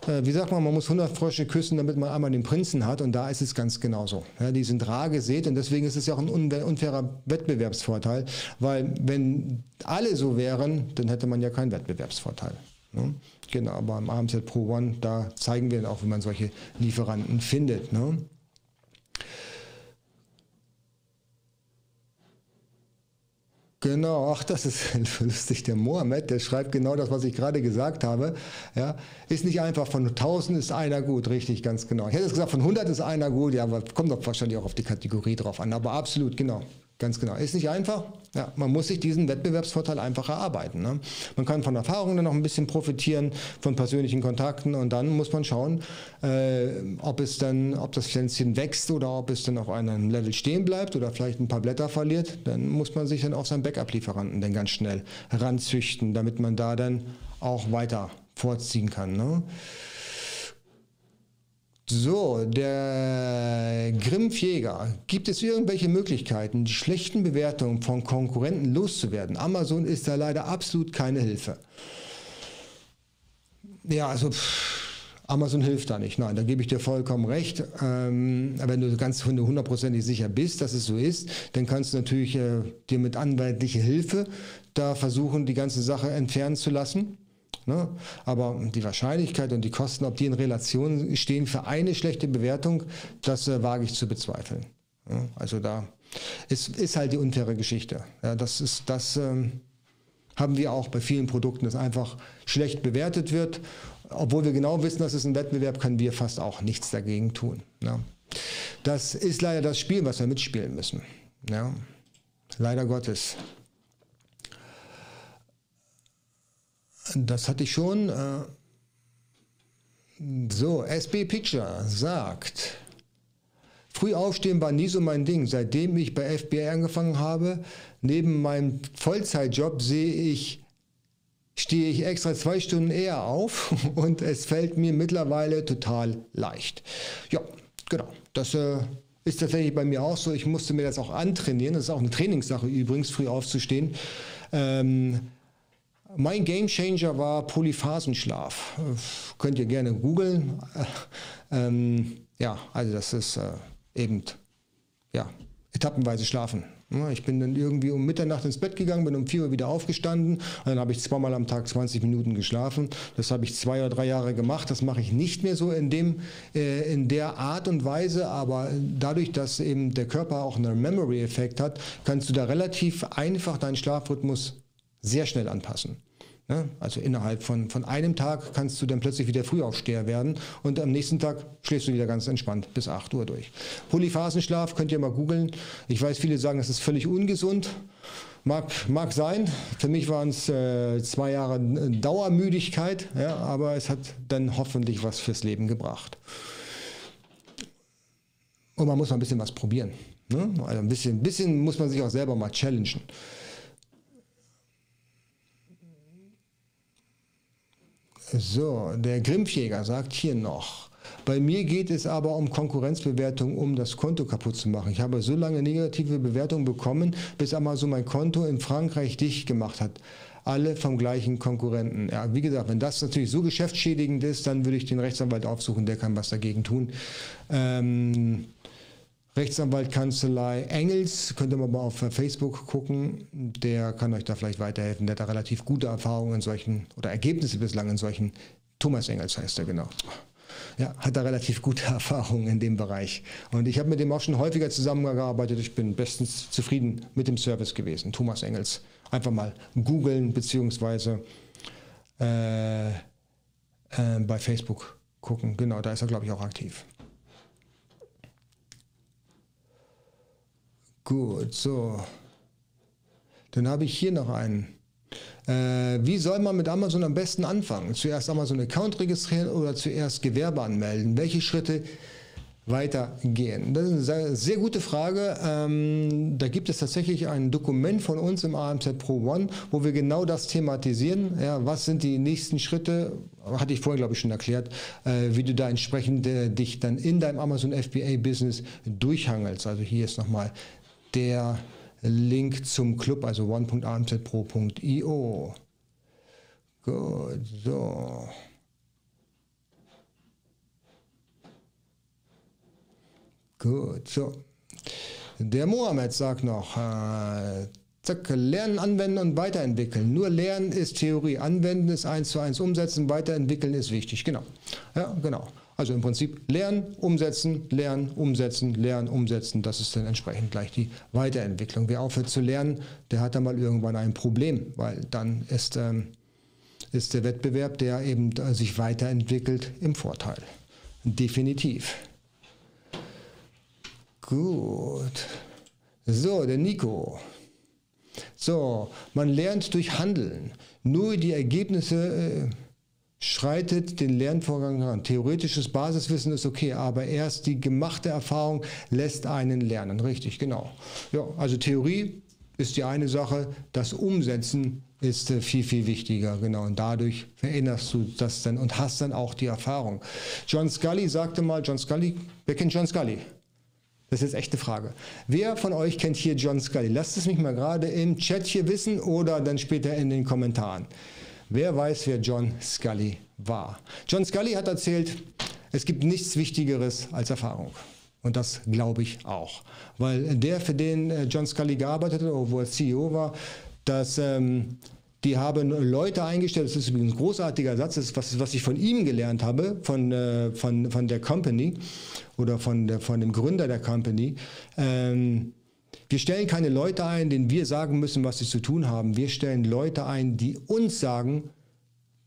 äh, wie sagt man, man muss 100 Frösche küssen, damit man einmal den Prinzen hat und da ist es ganz genauso. Ja, die sind rar gesät und deswegen ist es ja auch ein unfairer Wettbewerbsvorteil, weil wenn alle so wären, dann hätte man ja keinen Wettbewerbsvorteil. Ne? Genau, aber im AMZ Pro One, da zeigen wir auch, wie man solche Lieferanten findet. Ne? Genau, ach, das ist lustig. Der Mohammed, der schreibt genau das, was ich gerade gesagt habe. Ja, ist nicht einfach von 1000 ist einer gut, richtig, ganz genau. Ich hätte es gesagt, von 100 ist einer gut, ja, aber kommt doch wahrscheinlich auch auf die Kategorie drauf an. Aber absolut, genau. Ganz genau. Ist nicht einfach. Ja, man muss sich diesen Wettbewerbsvorteil einfach erarbeiten. Ne? Man kann von Erfahrungen dann noch ein bisschen profitieren, von persönlichen Kontakten und dann muss man schauen, äh, ob es dann, ob das Pflänzchen wächst oder ob es dann auf einem Level stehen bleibt oder vielleicht ein paar Blätter verliert. Dann muss man sich dann auf seinen Backup-Lieferanten dann ganz schnell ranzüchten, damit man da dann auch weiter vorziehen kann. Ne? So, der Grimmjäger. Gibt es irgendwelche Möglichkeiten, die schlechten Bewertungen von Konkurrenten loszuwerden? Amazon ist da leider absolut keine Hilfe. Ja, also pff, Amazon hilft da nicht. Nein, da gebe ich dir vollkommen recht. Ähm, wenn du ganz hundertprozentig sicher bist, dass es so ist, dann kannst du natürlich äh, dir mit anwaltlicher Hilfe da versuchen, die ganze Sache entfernen zu lassen. Ne? Aber die Wahrscheinlichkeit und die Kosten, ob die in Relation stehen für eine schlechte Bewertung, das äh, wage ich zu bezweifeln. Ja? Also da ist, ist halt die unfaire Geschichte. Ja, das ist das ähm, haben wir auch bei vielen Produkten, dass einfach schlecht bewertet wird. Obwohl wir genau wissen, dass es ein Wettbewerb, können wir fast auch nichts dagegen tun. Ja? Das ist leider das Spiel, was wir mitspielen müssen. Ja? Leider Gottes. Das hatte ich schon. Äh, so, SB Picture sagt, früh aufstehen war nie so mein Ding. Seitdem ich bei FBI angefangen habe, neben meinem Vollzeitjob sehe ich, stehe ich extra zwei Stunden eher auf und es fällt mir mittlerweile total leicht. Ja, genau. Das äh, ist tatsächlich bei mir auch so. Ich musste mir das auch antrainieren. Das ist auch eine Trainingssache übrigens, früh aufzustehen. Ähm, mein Gamechanger war Polyphasenschlaf. Könnt ihr gerne googeln. Ähm, ja, also das ist äh, eben ja, etappenweise schlafen. Ich bin dann irgendwie um Mitternacht ins Bett gegangen, bin um 4 Uhr wieder aufgestanden und dann habe ich zweimal am Tag 20 Minuten geschlafen. Das habe ich zwei oder drei Jahre gemacht. Das mache ich nicht mehr so in, dem, äh, in der Art und Weise, aber dadurch, dass eben der Körper auch einen Memory-Effekt hat, kannst du da relativ einfach deinen Schlafrhythmus sehr schnell anpassen. Ja, also innerhalb von, von einem Tag kannst du dann plötzlich wieder Frühaufsteher werden und am nächsten Tag schläfst du wieder ganz entspannt bis 8 Uhr durch. Polyphasenschlaf könnt ihr mal googeln. Ich weiß, viele sagen, das ist völlig ungesund. Mag, mag sein. Für mich waren es äh, zwei Jahre Dauermüdigkeit, ja, aber es hat dann hoffentlich was fürs Leben gebracht. Und man muss mal ein bisschen was probieren. Ne? Also ein bisschen, ein bisschen muss man sich auch selber mal challengen. So, der Grimpfjäger sagt hier noch. Bei mir geht es aber um Konkurrenzbewertung, um das Konto kaputt zu machen. Ich habe so lange negative Bewertungen bekommen, bis Amazon mein Konto in Frankreich dicht gemacht hat. Alle vom gleichen Konkurrenten. Ja, wie gesagt, wenn das natürlich so geschäftsschädigend ist, dann würde ich den Rechtsanwalt aufsuchen, der kann was dagegen tun. Ähm, Rechtsanwaltkanzlei Engels, könnt ihr mal auf Facebook gucken, der kann euch da vielleicht weiterhelfen. Der hat da relativ gute Erfahrungen in solchen oder Ergebnisse bislang in solchen. Thomas Engels heißt er genau. ja, hat da relativ gute Erfahrungen in dem Bereich. Und ich habe mit dem auch schon häufiger zusammengearbeitet. Ich bin bestens zufrieden mit dem Service gewesen. Thomas Engels. Einfach mal googeln, beziehungsweise äh, äh, bei Facebook gucken. Genau, da ist er, glaube ich, auch aktiv. Gut, so. Dann habe ich hier noch einen. Äh, wie soll man mit Amazon am besten anfangen? Zuerst Amazon-Account registrieren oder zuerst Gewerbe anmelden? Welche Schritte weitergehen? Das ist eine sehr gute Frage. Ähm, da gibt es tatsächlich ein Dokument von uns im AMZ Pro One, wo wir genau das thematisieren. Ja, was sind die nächsten Schritte? Hatte ich vorhin, glaube ich, schon erklärt, äh, wie du da entsprechend äh, dich dann in deinem Amazon FBA Business durchhangelst. Also hier ist nochmal der Link zum Club, also one.amzpro.io. Gut, so. Gut, so. Der Mohammed sagt noch, äh, zack, lernen, anwenden und weiterentwickeln. Nur lernen ist Theorie, anwenden ist eins zu eins umsetzen, weiterentwickeln ist wichtig. Genau. Ja, genau. Also im Prinzip lernen, umsetzen, lernen, umsetzen, lernen, umsetzen. Das ist dann entsprechend gleich die Weiterentwicklung. Wer aufhört zu lernen, der hat dann mal irgendwann ein Problem, weil dann ist, ähm, ist der Wettbewerb, der eben sich weiterentwickelt, im Vorteil. Definitiv. Gut. So, der Nico. So, man lernt durch Handeln. Nur die Ergebnisse. Äh, schreitet den Lernvorgang an. Theoretisches Basiswissen ist okay, aber erst die gemachte Erfahrung lässt einen lernen. Richtig, genau. Ja, also Theorie ist die eine Sache, das Umsetzen ist äh, viel, viel wichtiger, genau. Und dadurch veränderst du das dann und hast dann auch die Erfahrung. John Scully sagte mal, John Scully, wer kennt John Scully? Das ist jetzt echte Frage. Wer von euch kennt hier John Scully? Lasst es mich mal gerade im Chat hier wissen oder dann später in den Kommentaren. Wer weiß, wer John Scully war? John Scully hat erzählt, es gibt nichts Wichtigeres als Erfahrung. Und das glaube ich auch. Weil der, für den äh, John Scully gearbeitet hat, obwohl er CEO war, dass ähm, die haben Leute eingestellt, das ist übrigens ein großartiger Satz, das ist was, was ich von ihm gelernt habe, von, äh, von, von der Company oder von, der, von dem Gründer der Company. Ähm, wir stellen keine Leute ein, denen wir sagen müssen, was sie zu tun haben. Wir stellen Leute ein, die uns sagen,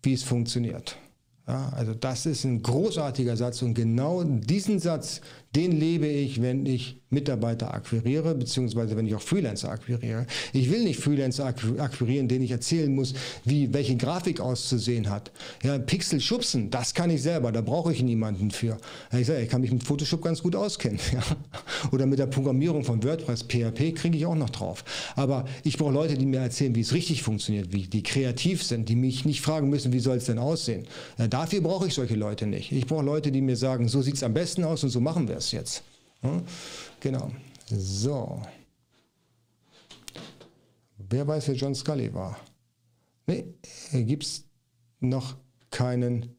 wie es funktioniert. Ja, also das ist ein großartiger Satz und genau diesen Satz, den lebe ich, wenn ich Mitarbeiter akquiriere, beziehungsweise wenn ich auch Freelancer akquiriere. Ich will nicht Freelancer akquirieren, denen ich erzählen muss, wie welche Grafik auszusehen hat. Ja, Pixel schubsen, das kann ich selber, da brauche ich niemanden für. Ich sage, ich kann mich mit Photoshop ganz gut auskennen. Ja. Oder mit der Programmierung von WordPress, PHP kriege ich auch noch drauf. Aber ich brauche Leute, die mir erzählen, wie es richtig funktioniert, wie die kreativ sind, die mich nicht fragen müssen, wie soll es denn aussehen. Dafür brauche ich solche Leute nicht. Ich brauche Leute, die mir sagen, so sieht es am besten aus und so machen wir es das jetzt. Hm? Genau. So. Wer weiß, wer John Scully war? Nee, gibt es noch keinen,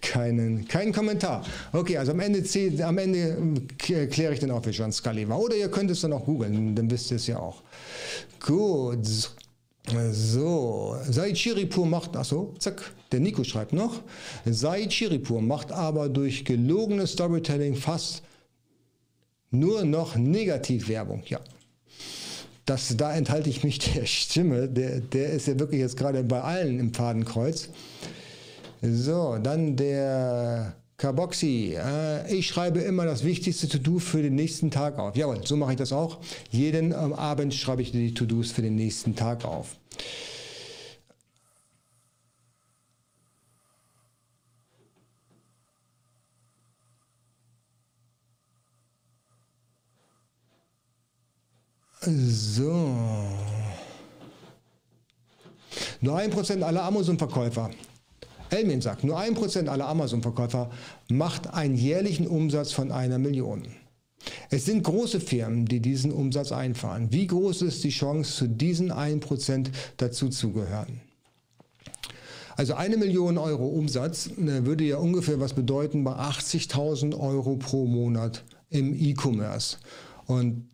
keinen, keinen Kommentar. Okay, also am Ende, am Ende kläre ich dann auch, wer John Scully war. Oder ihr könnt es dann auch googeln, dann wisst ihr es ja auch. Gut. So, Said Chiripur macht, achso, zack, der Nico schreibt noch, Said Chiripur macht aber durch gelogenes Storytelling fast nur noch Negativwerbung. Ja, das, da enthalte ich mich der Stimme, der, der ist ja wirklich jetzt gerade bei allen im Fadenkreuz. So, dann der Kaboxi, äh, ich schreibe immer das wichtigste To-Do für den nächsten Tag auf. Jawohl, so mache ich das auch. Jeden ähm, Abend schreibe ich die To-Dos für den nächsten Tag auf. So. Nur ein Prozent aller Amazon-Verkäufer Elmin sagt, nur ein Prozent aller Amazon-Verkäufer macht einen jährlichen Umsatz von einer Million. Es sind große Firmen, die diesen Umsatz einfahren. Wie groß ist die Chance, zu diesen 1% dazu zu gehören? Also eine Million Euro Umsatz äh, würde ja ungefähr was bedeuten bei 80.000 Euro pro Monat im E-Commerce. Und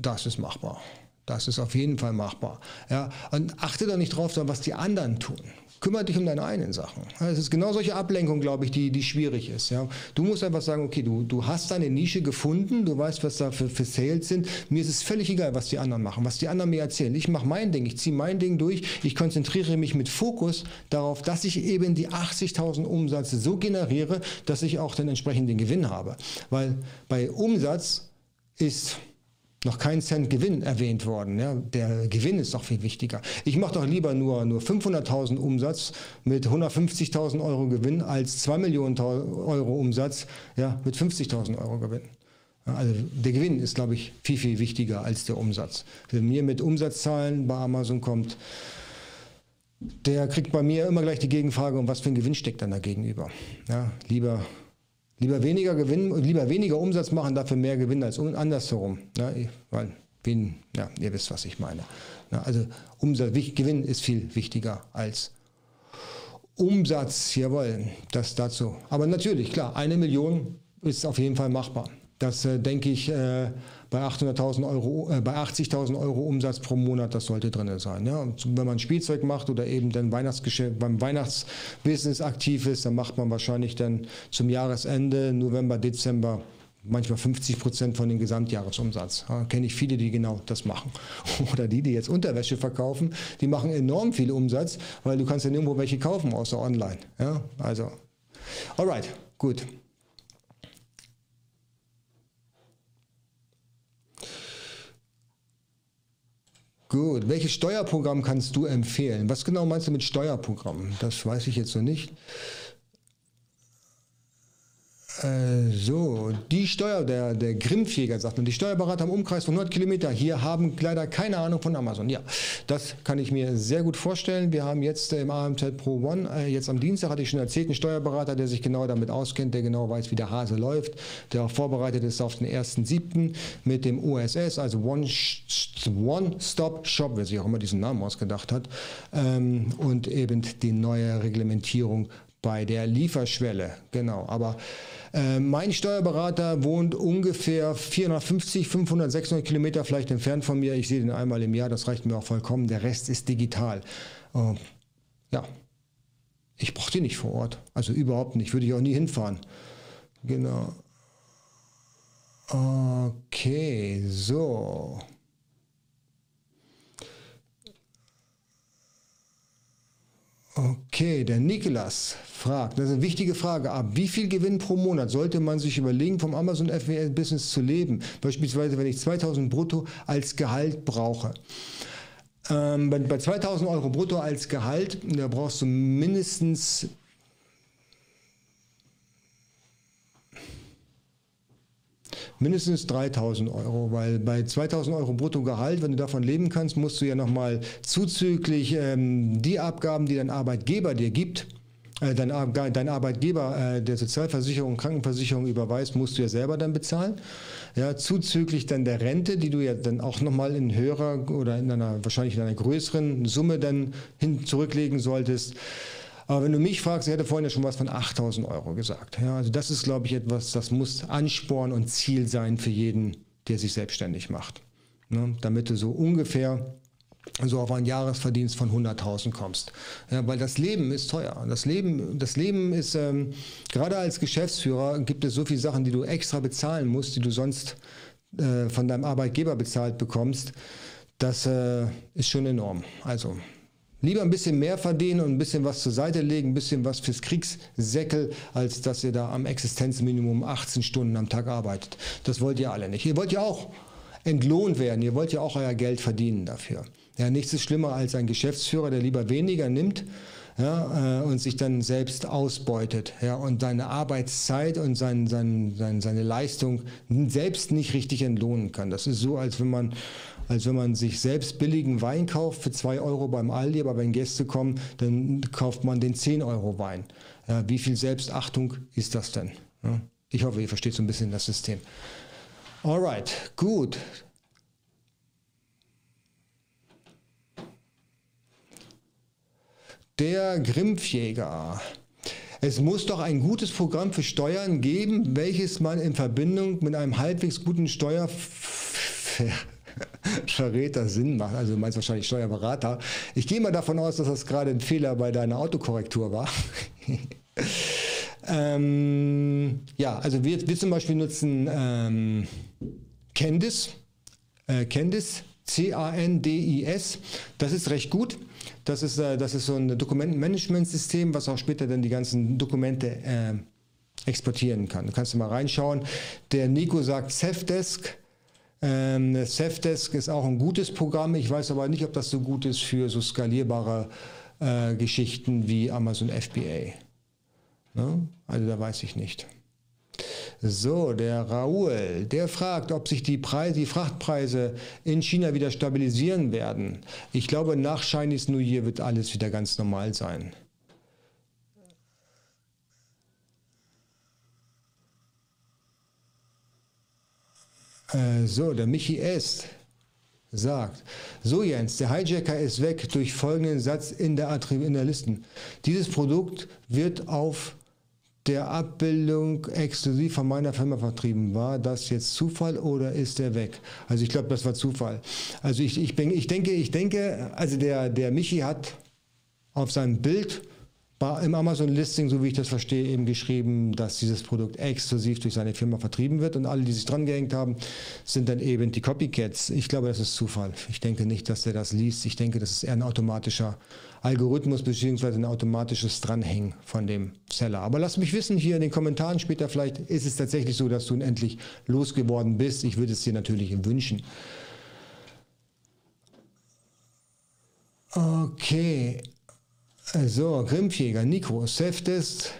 das ist machbar. Das ist auf jeden Fall machbar. Ja, und achte doch nicht drauf, was die anderen tun Kümmere dich um deine eigenen Sachen. Es ist genau solche Ablenkung, glaube ich, die, die schwierig ist. Ja. Du musst einfach sagen, okay, du, du hast deine Nische gefunden, du weißt, was da für, für Sales sind. Mir ist es völlig egal, was die anderen machen, was die anderen mir erzählen. Ich mache mein Ding, ich ziehe mein Ding durch, ich konzentriere mich mit Fokus darauf, dass ich eben die 80.000 Umsätze so generiere, dass ich auch den entsprechenden Gewinn habe. Weil bei Umsatz ist noch kein Cent Gewinn erwähnt worden. Ja. Der Gewinn ist doch viel wichtiger. Ich mache doch lieber nur, nur 500.000 Umsatz mit 150.000 Euro Gewinn als 2 Millionen Euro Umsatz ja, mit 50.000 Euro Gewinn. Also der Gewinn ist, glaube ich, viel, viel wichtiger als der Umsatz. Wenn mir mit Umsatzzahlen bei Amazon kommt, der kriegt bei mir immer gleich die Gegenfrage, um was für ein Gewinn steckt dann da gegenüber. Ja, lieber Lieber weniger Gewinn, lieber weniger Umsatz machen, dafür mehr Gewinn als andersherum. Ne? Weil, ja, ihr wisst, was ich meine. Ne? Also Umsatz, Gewinn ist viel wichtiger als Umsatz. Jawohl, das dazu. Aber natürlich, klar, eine Million ist auf jeden Fall machbar. Das äh, denke ich äh, bei 800.000 Euro, äh, bei 80.000 Euro Umsatz pro Monat, das sollte drin sein. Ja? wenn man Spielzeug macht oder eben dann Weihnachtsgeschäft, beim Weihnachtsbusiness aktiv ist, dann macht man wahrscheinlich dann zum Jahresende, November, Dezember, manchmal 50 Prozent von dem Gesamtjahresumsatz. Ja, Kenne ich viele, die genau das machen. Oder die, die jetzt Unterwäsche verkaufen, die machen enorm viel Umsatz, weil du kannst ja nirgendwo welche kaufen, außer online. Ja, also, alright, gut. Gut, welches Steuerprogramm kannst du empfehlen? Was genau meinst du mit Steuerprogramm? Das weiß ich jetzt noch nicht. Äh, so, die Steuer, der, der Grimpfjäger sagt, und die Steuerberater im Umkreis von 100 Kilometer hier haben leider keine Ahnung von Amazon. Ja, das kann ich mir sehr gut vorstellen. Wir haben jetzt im AMZ Pro One, äh, jetzt am Dienstag hatte ich schon erzählt, einen Steuerberater, der sich genau damit auskennt, der genau weiß, wie der Hase läuft, der auch vorbereitet ist auf den 1.7. mit dem OSS, also One-Stop-Shop, wer sich auch immer diesen Namen ausgedacht hat, ähm, und eben die neue Reglementierung bei der Lieferschwelle. Genau, aber äh, mein Steuerberater wohnt ungefähr 450, 500, 600 Kilometer vielleicht entfernt von mir. Ich sehe den einmal im Jahr, das reicht mir auch vollkommen. Der Rest ist digital. Äh, ja, ich brauche die nicht vor Ort. Also überhaupt nicht. Würde ich auch nie hinfahren. Genau. Okay, so. Okay, der Nikolas fragt, das ist eine wichtige Frage, ab wie viel Gewinn pro Monat sollte man sich überlegen, vom Amazon FBA Business zu leben? Beispielsweise, wenn ich 2000 brutto als Gehalt brauche. Ähm, bei, bei 2000 Euro brutto als Gehalt, da brauchst du mindestens mindestens 3000 Euro, weil bei 2000 Euro Bruttogehalt, wenn du davon leben kannst, musst du ja nochmal zuzüglich ähm, die Abgaben, die dein Arbeitgeber dir gibt, äh, dein, Arbeitgeber äh, der Sozialversicherung, Krankenversicherung überweist, musst du ja selber dann bezahlen. Ja, zuzüglich dann der Rente, die du ja dann auch nochmal in höherer oder in einer, wahrscheinlich in einer größeren Summe dann hin zurücklegen solltest. Aber wenn du mich fragst, ich hätte vorhin ja schon was von 8000 Euro gesagt. Ja, also das ist, glaube ich, etwas, das muss Ansporn und Ziel sein für jeden, der sich selbstständig macht. Ne? Damit du so ungefähr so auf einen Jahresverdienst von 100.000 kommst. Ja, weil das Leben ist teuer. Das Leben, das Leben ist, ähm, gerade als Geschäftsführer gibt es so viele Sachen, die du extra bezahlen musst, die du sonst äh, von deinem Arbeitgeber bezahlt bekommst. Das äh, ist schon enorm. Also Lieber ein bisschen mehr verdienen und ein bisschen was zur Seite legen, ein bisschen was fürs Kriegssäckel, als dass ihr da am Existenzminimum 18 Stunden am Tag arbeitet. Das wollt ihr alle nicht. Ihr wollt ja auch entlohnt werden. Ihr wollt ja auch euer Geld verdienen dafür. Ja, nichts ist schlimmer als ein Geschäftsführer, der lieber weniger nimmt ja, äh, und sich dann selbst ausbeutet ja, und seine Arbeitszeit und sein, sein, sein, seine Leistung selbst nicht richtig entlohnen kann. Das ist so, als wenn man als wenn man sich selbst billigen Wein kauft für 2 Euro beim Aldi, aber wenn Gäste kommen, dann kauft man den 10 Euro Wein. Ja, wie viel Selbstachtung ist das denn? Ja, ich hoffe, ihr versteht so ein bisschen das System. Alright, gut. Der Grimpfjäger. Es muss doch ein gutes Programm für Steuern geben, welches man in Verbindung mit einem halbwegs guten Steuer Verräter Sinn macht. Also du meinst wahrscheinlich Steuerberater. Ich gehe mal davon aus, dass das gerade ein Fehler bei deiner Autokorrektur war. ähm, ja, also wir, wir zum Beispiel nutzen ähm, Candice. Äh, Candice C-A-N-D-I-S. Das ist recht gut. Das ist, äh, das ist so ein Dokumentenmanagementsystem, was auch später dann die ganzen Dokumente äh, exportieren kann. Da kannst du mal reinschauen. Der Nico sagt Safdesk. Ähm, Safdesk ist auch ein gutes Programm. Ich weiß aber nicht, ob das so gut ist für so skalierbare äh, Geschichten wie Amazon FBA. Ne? Also da weiß ich nicht. So, der Raoul, der fragt, ob sich die, Preise, die Frachtpreise in China wieder stabilisieren werden. Ich glaube, nach Chinese New Year wird alles wieder ganz normal sein. Äh, so, der Michi S. sagt, so Jens, der Hijacker ist weg durch folgenden Satz in der, in der Listen. Dieses Produkt wird auf der Abbildung exklusiv von meiner Firma vertrieben. War das jetzt Zufall oder ist der weg? Also ich glaube, das war Zufall. Also ich, ich, bin, ich denke, ich denke, also der, der Michi hat auf seinem Bild im Amazon-Listing, so wie ich das verstehe, eben geschrieben, dass dieses Produkt exklusiv durch seine Firma vertrieben wird und alle, die sich dran gehängt haben, sind dann eben die Copycats. Ich glaube, das ist Zufall. Ich denke nicht, dass er das liest. Ich denke, das ist eher ein automatischer Algorithmus bzw. ein automatisches Dranhängen von dem Seller. Aber lass mich wissen hier in den Kommentaren später, vielleicht ist es tatsächlich so, dass du endlich losgeworden bist. Ich würde es dir natürlich wünschen. Okay. So, Grimpfjäger, Nico, Self-Test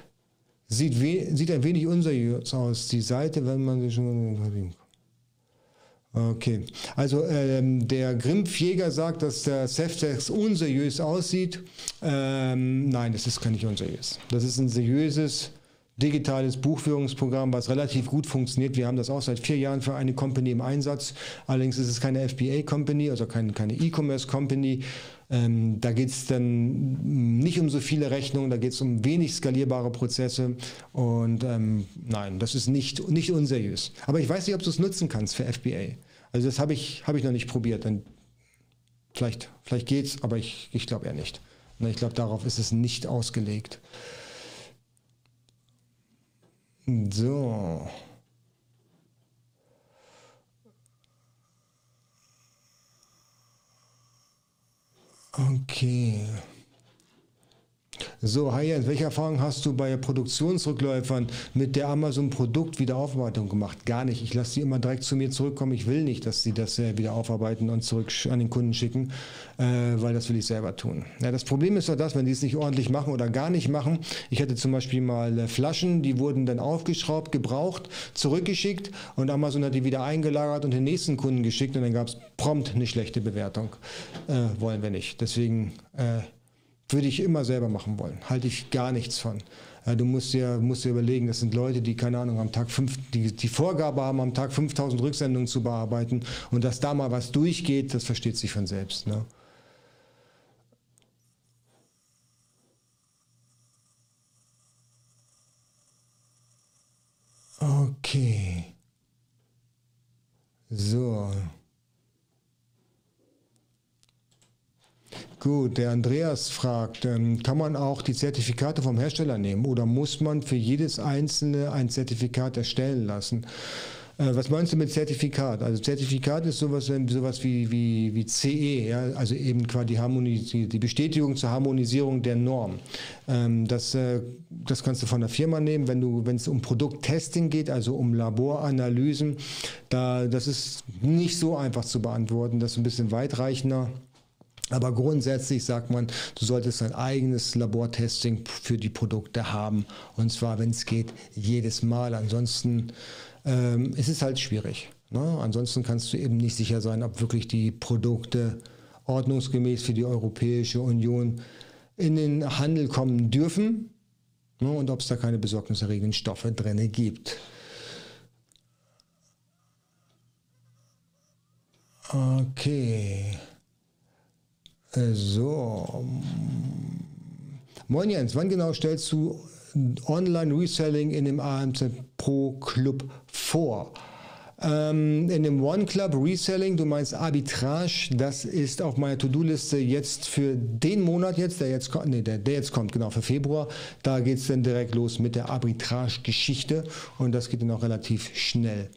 sieht, sieht ein wenig unseriös aus. Die Seite, wenn man sich schon. Okay, also ähm, der Grimpfjäger sagt, dass der Self-Test unseriös aussieht. Ähm, nein, das ist gar nicht unseriös. Das ist ein seriöses digitales Buchführungsprogramm, was relativ gut funktioniert. Wir haben das auch seit vier Jahren für eine Company im Einsatz. Allerdings ist es keine FBA-Company, also keine, keine E-Commerce-Company. Ähm, da geht es dann nicht um so viele Rechnungen, da geht es um wenig skalierbare Prozesse. Und ähm, nein, das ist nicht, nicht unseriös. Aber ich weiß nicht, ob du es nutzen kannst für FBA. Also das habe ich, hab ich noch nicht probiert. Dann vielleicht vielleicht geht es, aber ich, ich glaube eher nicht. Ich glaube, darauf ist es nicht ausgelegt. So. Okay. So, Hayat, welche Erfahrungen hast du bei Produktionsrückläufern mit der Amazon-Produktwiederaufarbeitung gemacht? Gar nicht. Ich lasse sie immer direkt zu mir zurückkommen. Ich will nicht, dass sie das äh, wieder aufarbeiten und zurück an den Kunden schicken, weil das will ich selber tun. Ja, das Problem ist doch das, wenn die es nicht ordentlich machen oder gar nicht machen. Ich hatte zum Beispiel mal äh, Flaschen, die wurden dann aufgeschraubt, gebraucht, zurückgeschickt und Amazon hat die wieder eingelagert und den nächsten Kunden geschickt und dann gab es prompt eine schlechte Bewertung. Äh, wollen wir nicht. Deswegen äh, würde ich immer selber machen wollen. Halte ich gar nichts von. Du musst dir, musst dir überlegen, das sind Leute, die, keine Ahnung, am Tag fünf, die, die Vorgabe haben, am Tag 5000 Rücksendungen zu bearbeiten und dass da mal was durchgeht, das versteht sich von selbst. Ne? Okay. So. Gut, der Andreas fragt, ähm, kann man auch die Zertifikate vom Hersteller nehmen oder muss man für jedes einzelne ein Zertifikat erstellen lassen? Äh, was meinst du mit Zertifikat? Also Zertifikat ist sowas, sowas wie, wie, wie CE, ja? also eben quasi die, die Bestätigung zur Harmonisierung der Norm. Ähm, das, äh, das kannst du von der Firma nehmen, wenn wenn es um Produkttesting geht, also um Laboranalysen. Da, das ist nicht so einfach zu beantworten, das ist ein bisschen weitreichender. Aber grundsätzlich sagt man, du solltest ein eigenes Labortesting für die Produkte haben. Und zwar, wenn es geht, jedes Mal. Ansonsten ähm, ist es halt schwierig. Ne? Ansonsten kannst du eben nicht sicher sein, ob wirklich die Produkte ordnungsgemäß für die Europäische Union in den Handel kommen dürfen ne? und ob es da keine besorgniserregenden Stoffe drin gibt. Okay. So. Moin Jens, wann genau stellst du Online-Reselling in dem AMZ Pro Club vor? Ähm, in dem One Club Reselling, du meinst Arbitrage, das ist auf meiner To-Do-Liste jetzt für den Monat jetzt, der jetzt, nee, der, der jetzt kommt, genau, für Februar. Da geht es dann direkt los mit der Arbitrage-Geschichte und das geht dann auch relativ schnell.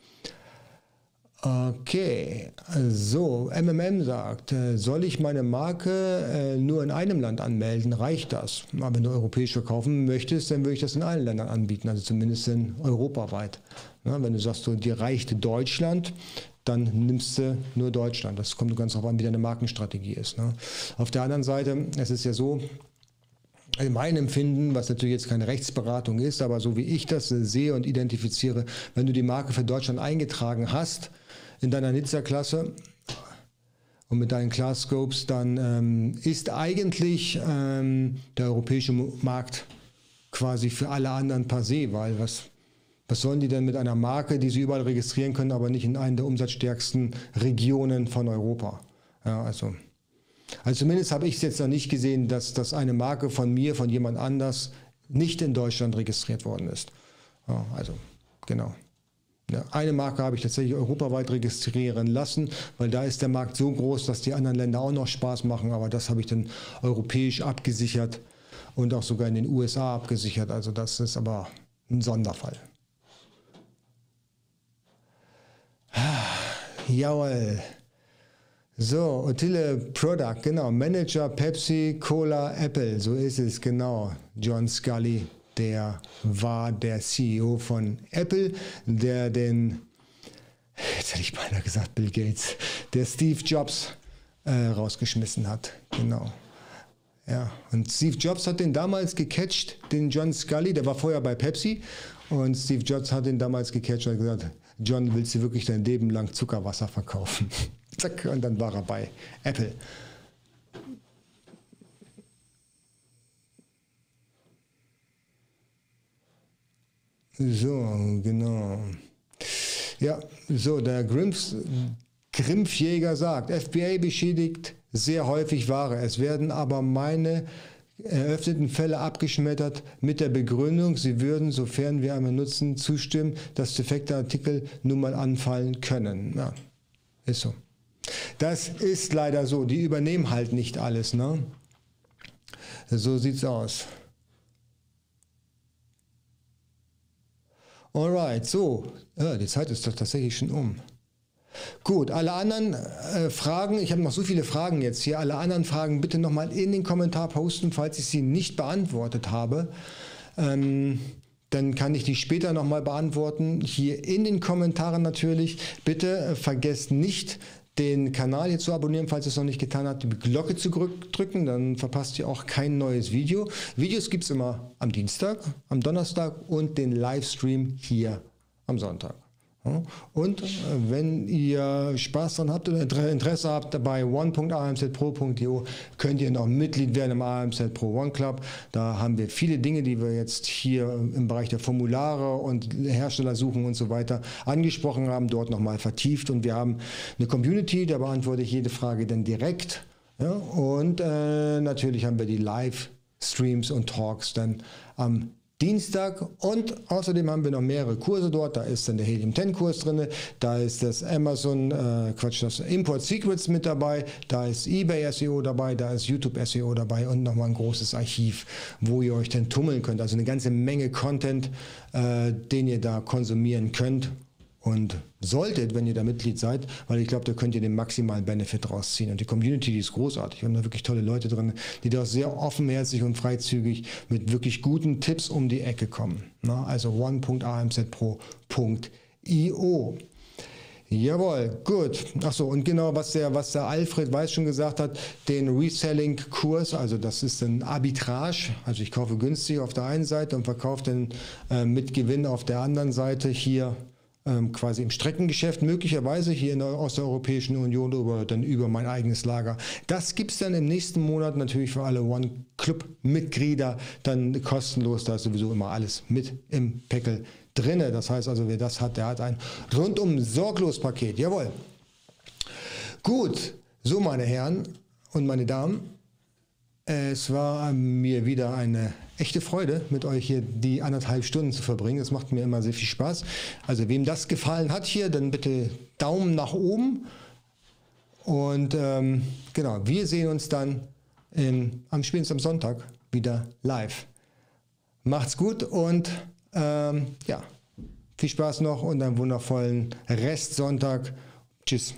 Okay, so, MMM sagt, äh, soll ich meine Marke äh, nur in einem Land anmelden? Reicht das? Aber wenn du europäisch verkaufen möchtest, dann würde ich das in allen Ländern anbieten, also zumindest in europaweit. Wenn du sagst, dir reicht Deutschland, dann nimmst du nur Deutschland. Das kommt ganz darauf an, wie deine Markenstrategie ist. Ne? Auf der anderen Seite, es ist ja so, in meinem Empfinden, was natürlich jetzt keine Rechtsberatung ist, aber so wie ich das sehe und identifiziere, wenn du die Marke für Deutschland eingetragen hast, in deiner Nizza-Klasse und mit deinen Class Scopes, dann ähm, ist eigentlich ähm, der europäische Markt quasi für alle anderen passé, weil was, was sollen die denn mit einer Marke, die sie überall registrieren können, aber nicht in einer der umsatzstärksten Regionen von Europa? Ja, also, also zumindest habe ich es jetzt noch nicht gesehen, dass, dass eine Marke von mir, von jemand anders nicht in Deutschland registriert worden ist. Ja, also, genau. Eine Marke habe ich tatsächlich europaweit registrieren lassen, weil da ist der Markt so groß, dass die anderen Länder auch noch Spaß machen, aber das habe ich dann europäisch abgesichert und auch sogar in den USA abgesichert. Also das ist aber ein Sonderfall. Jawohl. So, Otile Product, genau. Manager Pepsi, Cola, Apple, so ist es, genau. John Scully der war der CEO von Apple, der den, jetzt hätte ich beinahe gesagt Bill Gates, der Steve Jobs äh, rausgeschmissen hat. Genau. Ja, und Steve Jobs hat den damals gecatcht, den John Scully, der war vorher bei Pepsi. Und Steve Jobs hat den damals gecatcht und gesagt, John, willst du wirklich dein Leben lang Zuckerwasser verkaufen? Zack, und dann war er bei Apple. So, genau. Ja, so, der Grimms, Grimpfjäger sagt, FBA beschädigt sehr häufig Ware. Es werden aber meine eröffneten Fälle abgeschmettert mit der Begründung, sie würden, sofern wir einmal nutzen, zustimmen, dass defekte Artikel nun mal anfallen können. Ja, ist so. Das ist leider so. Die übernehmen halt nicht alles. Ne? So sieht's aus. Alright, so, ja, die Zeit ist doch tatsächlich schon um. Gut, alle anderen äh, Fragen, ich habe noch so viele Fragen jetzt hier, alle anderen Fragen bitte nochmal in den Kommentar posten, falls ich sie nicht beantwortet habe. Ähm, dann kann ich die später nochmal beantworten. Hier in den Kommentaren natürlich. Bitte äh, vergesst nicht, den Kanal hier zu abonnieren, falls ihr es noch nicht getan habt, die Glocke zu drücken, dann verpasst ihr auch kein neues Video. Videos gibt es immer am Dienstag, am Donnerstag und den Livestream hier am Sonntag. Und äh, wenn ihr Spaß daran habt oder Interesse habt bei one.amzpro.io, könnt ihr noch Mitglied werden im AMZ Pro One Club. Da haben wir viele Dinge, die wir jetzt hier im Bereich der Formulare und Herstellersuchen und so weiter angesprochen haben, dort nochmal vertieft. Und wir haben eine Community, da beantworte ich jede Frage dann direkt. Und äh, natürlich haben wir die Live-Streams und Talks dann am Dienstag. Und außerdem haben wir noch mehrere Kurse dort. Da ist dann der Helium 10 Kurs drin, da ist das Amazon, äh, Quatsch, das Import Secrets mit dabei, da ist eBay SEO dabei, da ist YouTube SEO dabei. Und nochmal ein großes Archiv, wo ihr euch dann tummeln könnt. Also eine ganze Menge Content, äh, den ihr da konsumieren könnt und solltet, wenn ihr da Mitglied seid, weil ich glaube, da könnt ihr den maximalen Benefit rausziehen. Und die Community, die ist großartig. Wir haben da wirklich tolle Leute drin, die da sehr offenherzig und freizügig mit wirklich guten Tipps um die Ecke kommen. Na, also one.amzpro.io. Jawohl, gut. Achso, und genau, was der, was der Alfred Weiß schon gesagt hat, den Reselling-Kurs, also das ist ein Arbitrage, also ich kaufe günstig auf der einen Seite und verkaufe dann äh, mit Gewinn auf der anderen Seite hier ähm, quasi im Streckengeschäft, möglicherweise hier in der Osteuropäischen Union oder dann über mein eigenes Lager. Das gibt es dann im nächsten Monat natürlich für alle One-Club-Mitglieder dann kostenlos. Da ist sowieso immer alles mit im Päckel drinne. Das heißt also, wer das hat, der hat ein rundum sorglos Paket. Jawohl. Gut, so meine Herren und meine Damen. Es war mir wieder eine echte Freude, mit euch hier die anderthalb Stunden zu verbringen. Es macht mir immer sehr viel Spaß. Also wem das gefallen hat hier, dann bitte Daumen nach oben. Und ähm, genau, wir sehen uns dann in, am spätestens am Sonntag wieder live. Macht's gut und ähm, ja, viel Spaß noch und einen wundervollen Restsonntag. Tschüss.